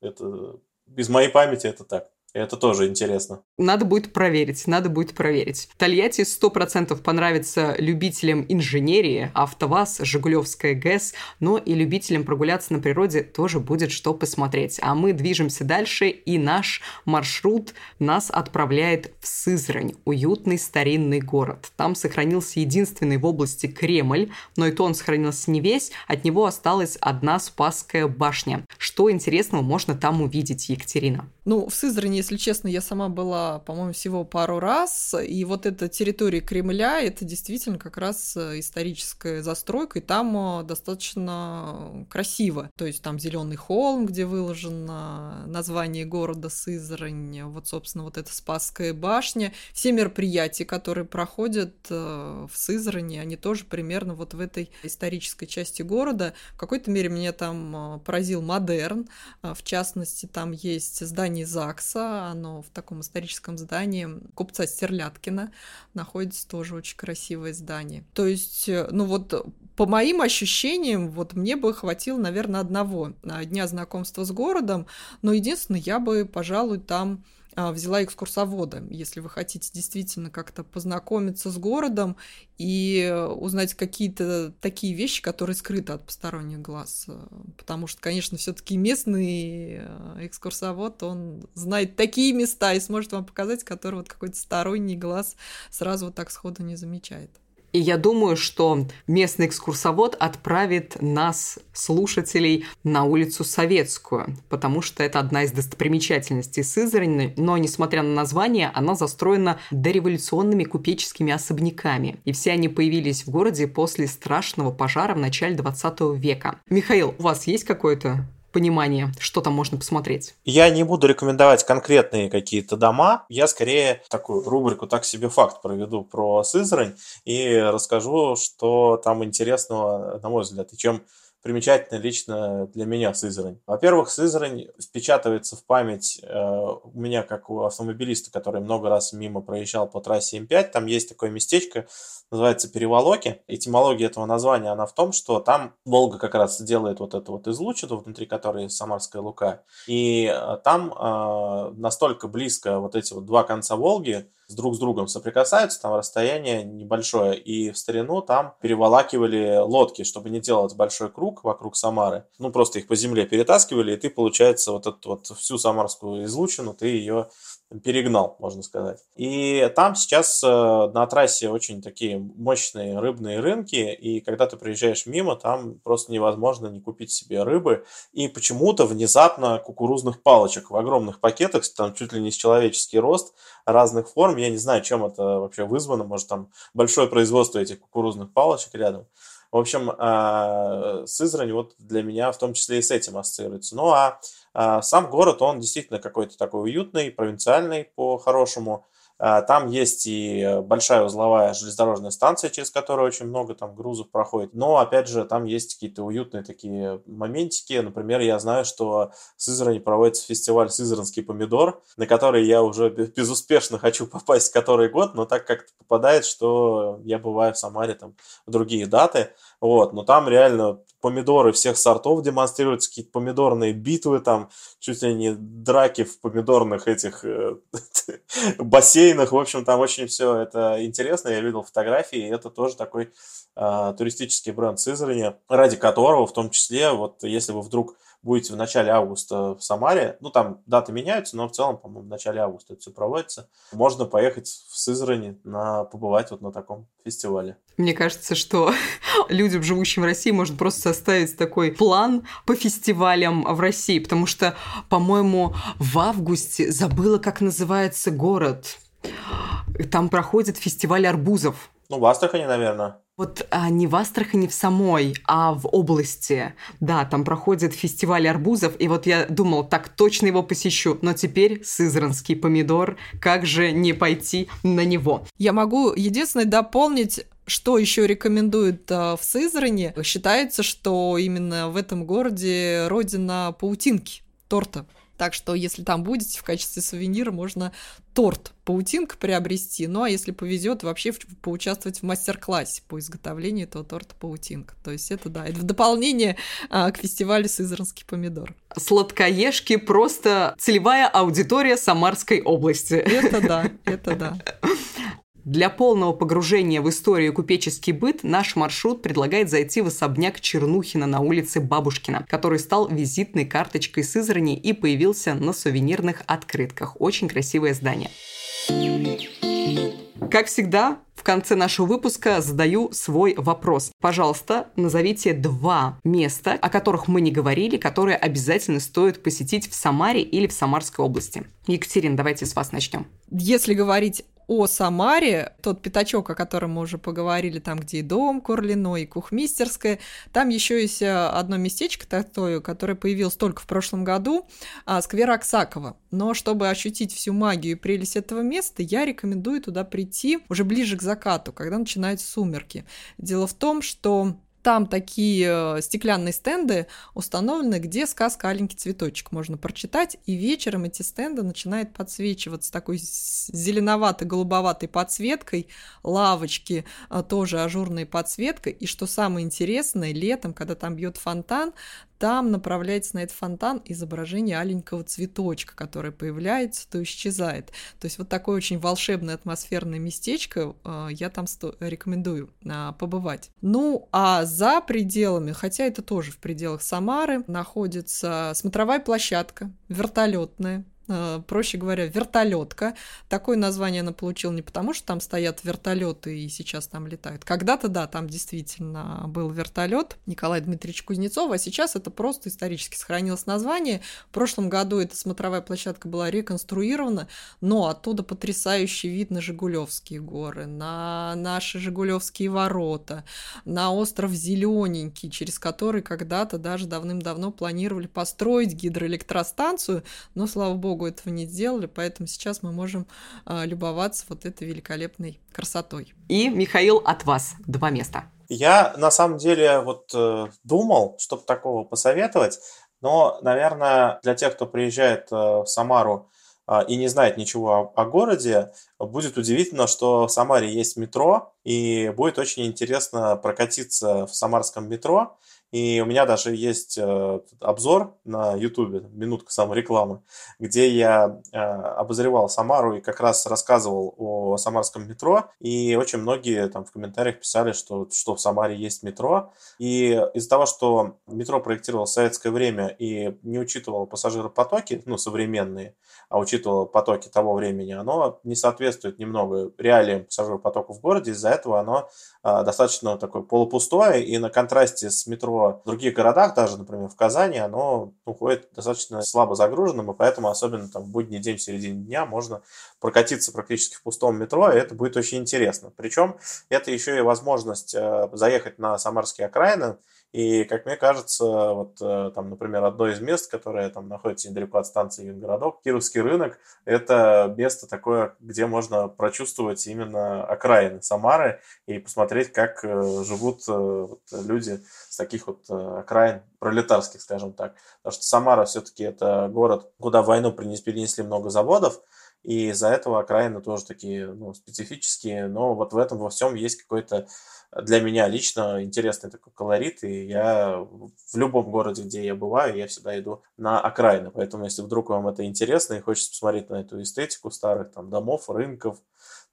это без моей памяти это так. Это тоже интересно. Надо будет проверить, надо будет проверить. Тольятти 100% понравится любителям инженерии, АвтоВАЗ, Жигулевская ГЭС, но и любителям прогуляться на природе тоже будет что посмотреть. А мы движемся дальше, и наш маршрут нас отправляет в Сызрань, уютный старинный город. Там сохранился единственный в области Кремль, но и то он сохранился не весь, от него осталась одна Спасская башня. Что интересного можно там увидеть, Екатерина? Ну, в Сызрани если честно, я сама была, по-моему, всего пару раз, и вот эта территория Кремля, это действительно как раз э, историческая застройка, и там э, достаточно красиво. То есть там зеленый холм, где выложено название города Сызрань, вот, собственно, вот эта Спасская башня. Все мероприятия, которые проходят э, в Сызрани, они тоже примерно вот в этой исторической части города. В какой-то мере меня там поразил модерн, в частности, там есть здание ЗАГСа, оно в таком историческом здании купца Стерляткина находится тоже очень красивое здание. То есть, э, ну вот по моим ощущениям, вот мне бы хватило, наверное, одного дня знакомства с городом, но единственное, я бы, пожалуй, там а, взяла экскурсовода, если вы хотите действительно как-то познакомиться с городом и узнать какие-то такие вещи, которые скрыты от посторонних глаз. Потому что, конечно, все-таки местный э, экскурсовод, он знает такие места и сможет вам показать, которые вот какой-то сторонний глаз сразу вот так сходу не замечает. И я думаю, что местный экскурсовод отправит нас, слушателей, на улицу Советскую, потому что это одна из достопримечательностей Сызрани, но, несмотря на название, она застроена дореволюционными купеческими особняками. И все они появились в городе после страшного пожара в начале 20 века. Михаил, у вас есть какое-то понимание, что там можно посмотреть. Я не буду рекомендовать конкретные какие-то дома. Я скорее такую рубрику «Так себе факт» проведу про Сызрань и расскажу, что там интересного, на мой взгляд, и чем примечательно лично для меня Сызрань. Во-первых, Сызрань впечатывается в память э, у меня, как у автомобилиста, который много раз мимо проезжал по трассе М5. Там есть такое местечко, называется Переволоки. Этимология этого названия, она в том, что там Волга как раз делает вот эту вот излучину, внутри которой Самарская Лука. И э, там э, настолько близко вот эти вот два конца Волги, с друг с другом соприкасаются, там расстояние небольшое, и в старину там переволакивали лодки, чтобы не делать большой круг вокруг Самары. Ну, просто их по земле перетаскивали, и ты, получается, вот эту вот всю самарскую излучину, ты ее перегнал, можно сказать. И там сейчас э, на трассе очень такие мощные рыбные рынки, и когда ты приезжаешь мимо, там просто невозможно не купить себе рыбы. И почему-то внезапно кукурузных палочек в огромных пакетах, там чуть ли не с человеческий рост, разных форм. Я не знаю, чем это вообще вызвано. Может, там большое производство этих кукурузных палочек рядом. В общем, э, Сызрань вот для меня в том числе и с этим ассоциируется. Ну а а, сам город, он действительно какой-то такой уютный, провинциальный по-хорошему. А, там есть и большая узловая железнодорожная станция, через которую очень много там грузов проходит. Но, опять же, там есть какие-то уютные такие моментики. Например, я знаю, что в Сызрани проводится фестиваль «Сызранский помидор», на который я уже безуспешно хочу попасть который год, но так как-то попадает, что я бываю в Самаре там в другие даты. Вот, но там реально помидоры всех сортов демонстрируются, какие-то помидорные битвы, там чуть ли не драки в помидорных этих э, бассейнах. В общем, там очень все это интересно. Я видел фотографии, и это тоже такой э, туристический бренд Сызрани, ради которого, в том числе, вот если вы вдруг будете в начале августа в Самаре, ну там даты меняются, но в целом, по-моему, в начале августа это все проводится, можно поехать в Сызрани на побывать вот на таком фестивале. Мне кажется, что людям, живущим в России, можно просто составить такой план по фестивалям в России, потому что, по-моему, в августе забыла, как называется город Там проходит фестиваль арбузов. Ну, в Астрахани, наверное. Вот а, не в Астрахани в самой, а в области. Да, там проходит фестиваль арбузов, и вот я думал, так точно его посещу, но теперь сызранский помидор, как же не пойти на него? Я могу единственное дополнить что еще рекомендуют а, в Сызрани? Считается, что именно в этом городе родина паутинки, торта. Так что, если там будете в качестве сувенира, можно торт паутинка приобрести. Ну, а если повезет, вообще поучаствовать в мастер-классе по изготовлению этого торта паутинка. То есть это, да, это в дополнение а, к фестивалю Сызранский помидор. Сладкоежки просто целевая аудитория Самарской области. Это да, это да. Для полного погружения в историю купеческий быт наш маршрут предлагает зайти в особняк Чернухина на улице Бабушкина, который стал визитной карточкой Сызрани и появился на сувенирных открытках. Очень красивое здание. Как всегда, в конце нашего выпуска задаю свой вопрос. Пожалуйста, назовите два места, о которых мы не говорили, которые обязательно стоит посетить в Самаре или в Самарской области. Екатерина, давайте с вас начнем. Если говорить о Самаре, тот пятачок, о котором мы уже поговорили, там, где и дом Курлино, и Кухмистерская, там еще есть э, одно местечко такое, которое появилось только в прошлом году, а, сквер Аксакова. Но чтобы ощутить всю магию и прелесть этого места, я рекомендую туда прийти уже ближе к закату, когда начинаются сумерки. Дело в том, что там такие э, стеклянные стенды установлены, где сказка «Аленький цветочек» можно прочитать, и вечером эти стенды начинают подсвечиваться такой зеленовато-голубоватой подсветкой, лавочки э, тоже ажурной подсветкой, и что самое интересное, летом, когда там бьет фонтан, там направляется на этот фонтан изображение аленького цветочка, который появляется, то исчезает. То есть вот такое очень волшебное атмосферное местечко э, я там рекомендую э, побывать. Ну, а за пределами, хотя это тоже в пределах Самары, находится смотровая площадка, вертолетная, проще говоря, вертолетка. Такое название она получила не потому, что там стоят вертолеты и сейчас там летают. Когда-то, да, там действительно был вертолет Николай Дмитриевич Кузнецов, а сейчас это просто исторически сохранилось название. В прошлом году эта смотровая площадка была реконструирована, но оттуда потрясающий вид на Жигулевские горы, на наши Жигулевские ворота, на остров Зелененький, через который когда-то даже давным-давно планировали построить гидроэлектростанцию, но, слава богу, богу, этого не сделали, поэтому сейчас мы можем э, любоваться вот этой великолепной красотой. И, Михаил, от вас два места. Я на самом деле вот э, думал, чтобы такого посоветовать, но, наверное, для тех, кто приезжает э, в Самару э, и не знает ничего о, о городе, будет удивительно, что в Самаре есть метро, и будет очень интересно прокатиться в самарском метро. И у меня даже есть э, обзор на YouTube, минутка саморекламы, где я э, обозревал Самару и как раз рассказывал о самарском метро. И очень многие там в комментариях писали, что, что в Самаре есть метро. И из-за того, что метро проектировал в советское время и не учитывал пассажиропотоки, ну, современные, а учитывал потоки того времени, оно не соответствует немного реалиям пассажиропотока в городе. Из-за этого оно э, достаточно такое полупустое. И на контрасте с метро в других городах, даже, например, в Казани, оно уходит достаточно слабо загруженным, и поэтому, особенно там в будний день, в середине дня, можно прокатиться практически в пустом метро, и это будет очень интересно. Причем это еще и возможность э, заехать на Самарские окраины, и, как мне кажется, вот э, там, например, одно из мест, которое там находится недалеко от станции Юнгородок, Кировский рынок, это место такое, где можно прочувствовать именно окраины Самары и посмотреть, как э, живут э, вот, люди с таких вот окраин пролетарских, скажем так. Потому что Самара все-таки это город, куда войну перенесли много заводов, и из-за этого окраины тоже такие ну, специфические, но вот в этом во всем есть какой-то для меня лично интересный такой колорит, и я в любом городе, где я бываю, я всегда иду на окраины. Поэтому, если вдруг вам это интересно и хочется посмотреть на эту эстетику старых там домов, рынков,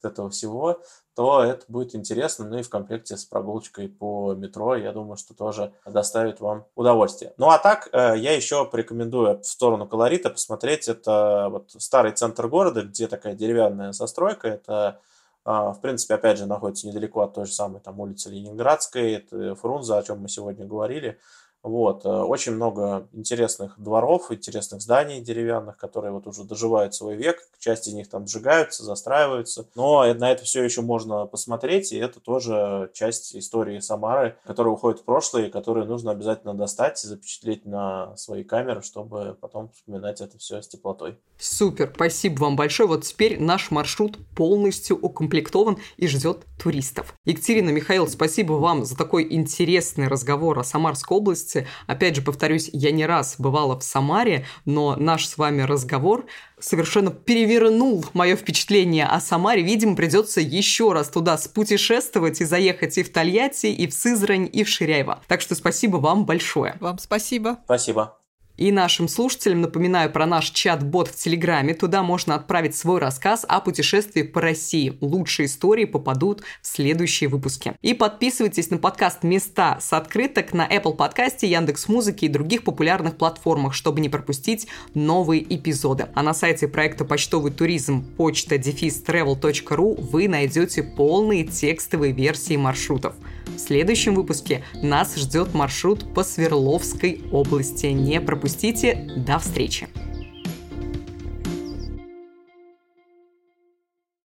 вот этого всего, то это будет интересно. Ну и в комплекте с прогулочкой по метро, я думаю, что тоже доставит вам удовольствие. Ну а так, э, я еще порекомендую в сторону колорита посмотреть. Это вот старый центр города, где такая деревянная застройка. Это в принципе, опять же, находится недалеко от той же самой там, улицы Ленинградской, это Фрунзе, о чем мы сегодня говорили. Вот. Э, очень много интересных дворов, интересных зданий деревянных, которые вот уже доживают свой век. Часть из них там сжигаются, застраиваются. Но на это все еще можно посмотреть, и это тоже часть истории Самары, которая уходит в прошлое, и которую нужно обязательно достать и запечатлеть на свои камеры, чтобы потом вспоминать это все с теплотой. Супер, спасибо вам большое. Вот теперь наш маршрут полностью укомплектован и ждет туристов. Екатерина, Михаил, спасибо вам за такой интересный разговор о Самарской области. Опять же, повторюсь, я не раз бывала в Самаре, но наш с вами разговор совершенно перевернул мое впечатление о Самаре. Видимо, придется еще раз туда спутешествовать и заехать и в Тольятти, и в Сызрань, и в Ширяево. Так что спасибо вам большое. Вам спасибо. Спасибо. И нашим слушателям напоминаю про наш чат-бот в Телеграме. Туда можно отправить свой рассказ о путешествии по России. Лучшие истории попадут в следующие выпуски. И подписывайтесь на подкаст «Места с открыток» на Apple подкасте, Яндекс Музыки и других популярных платформах, чтобы не пропустить новые эпизоды. А на сайте проекта «Почтовый туризм» почта дефис travel.ru вы найдете полные текстовые версии маршрутов. В следующем выпуске нас ждет маршрут по Свердловской области. Не пропустите. До встречи!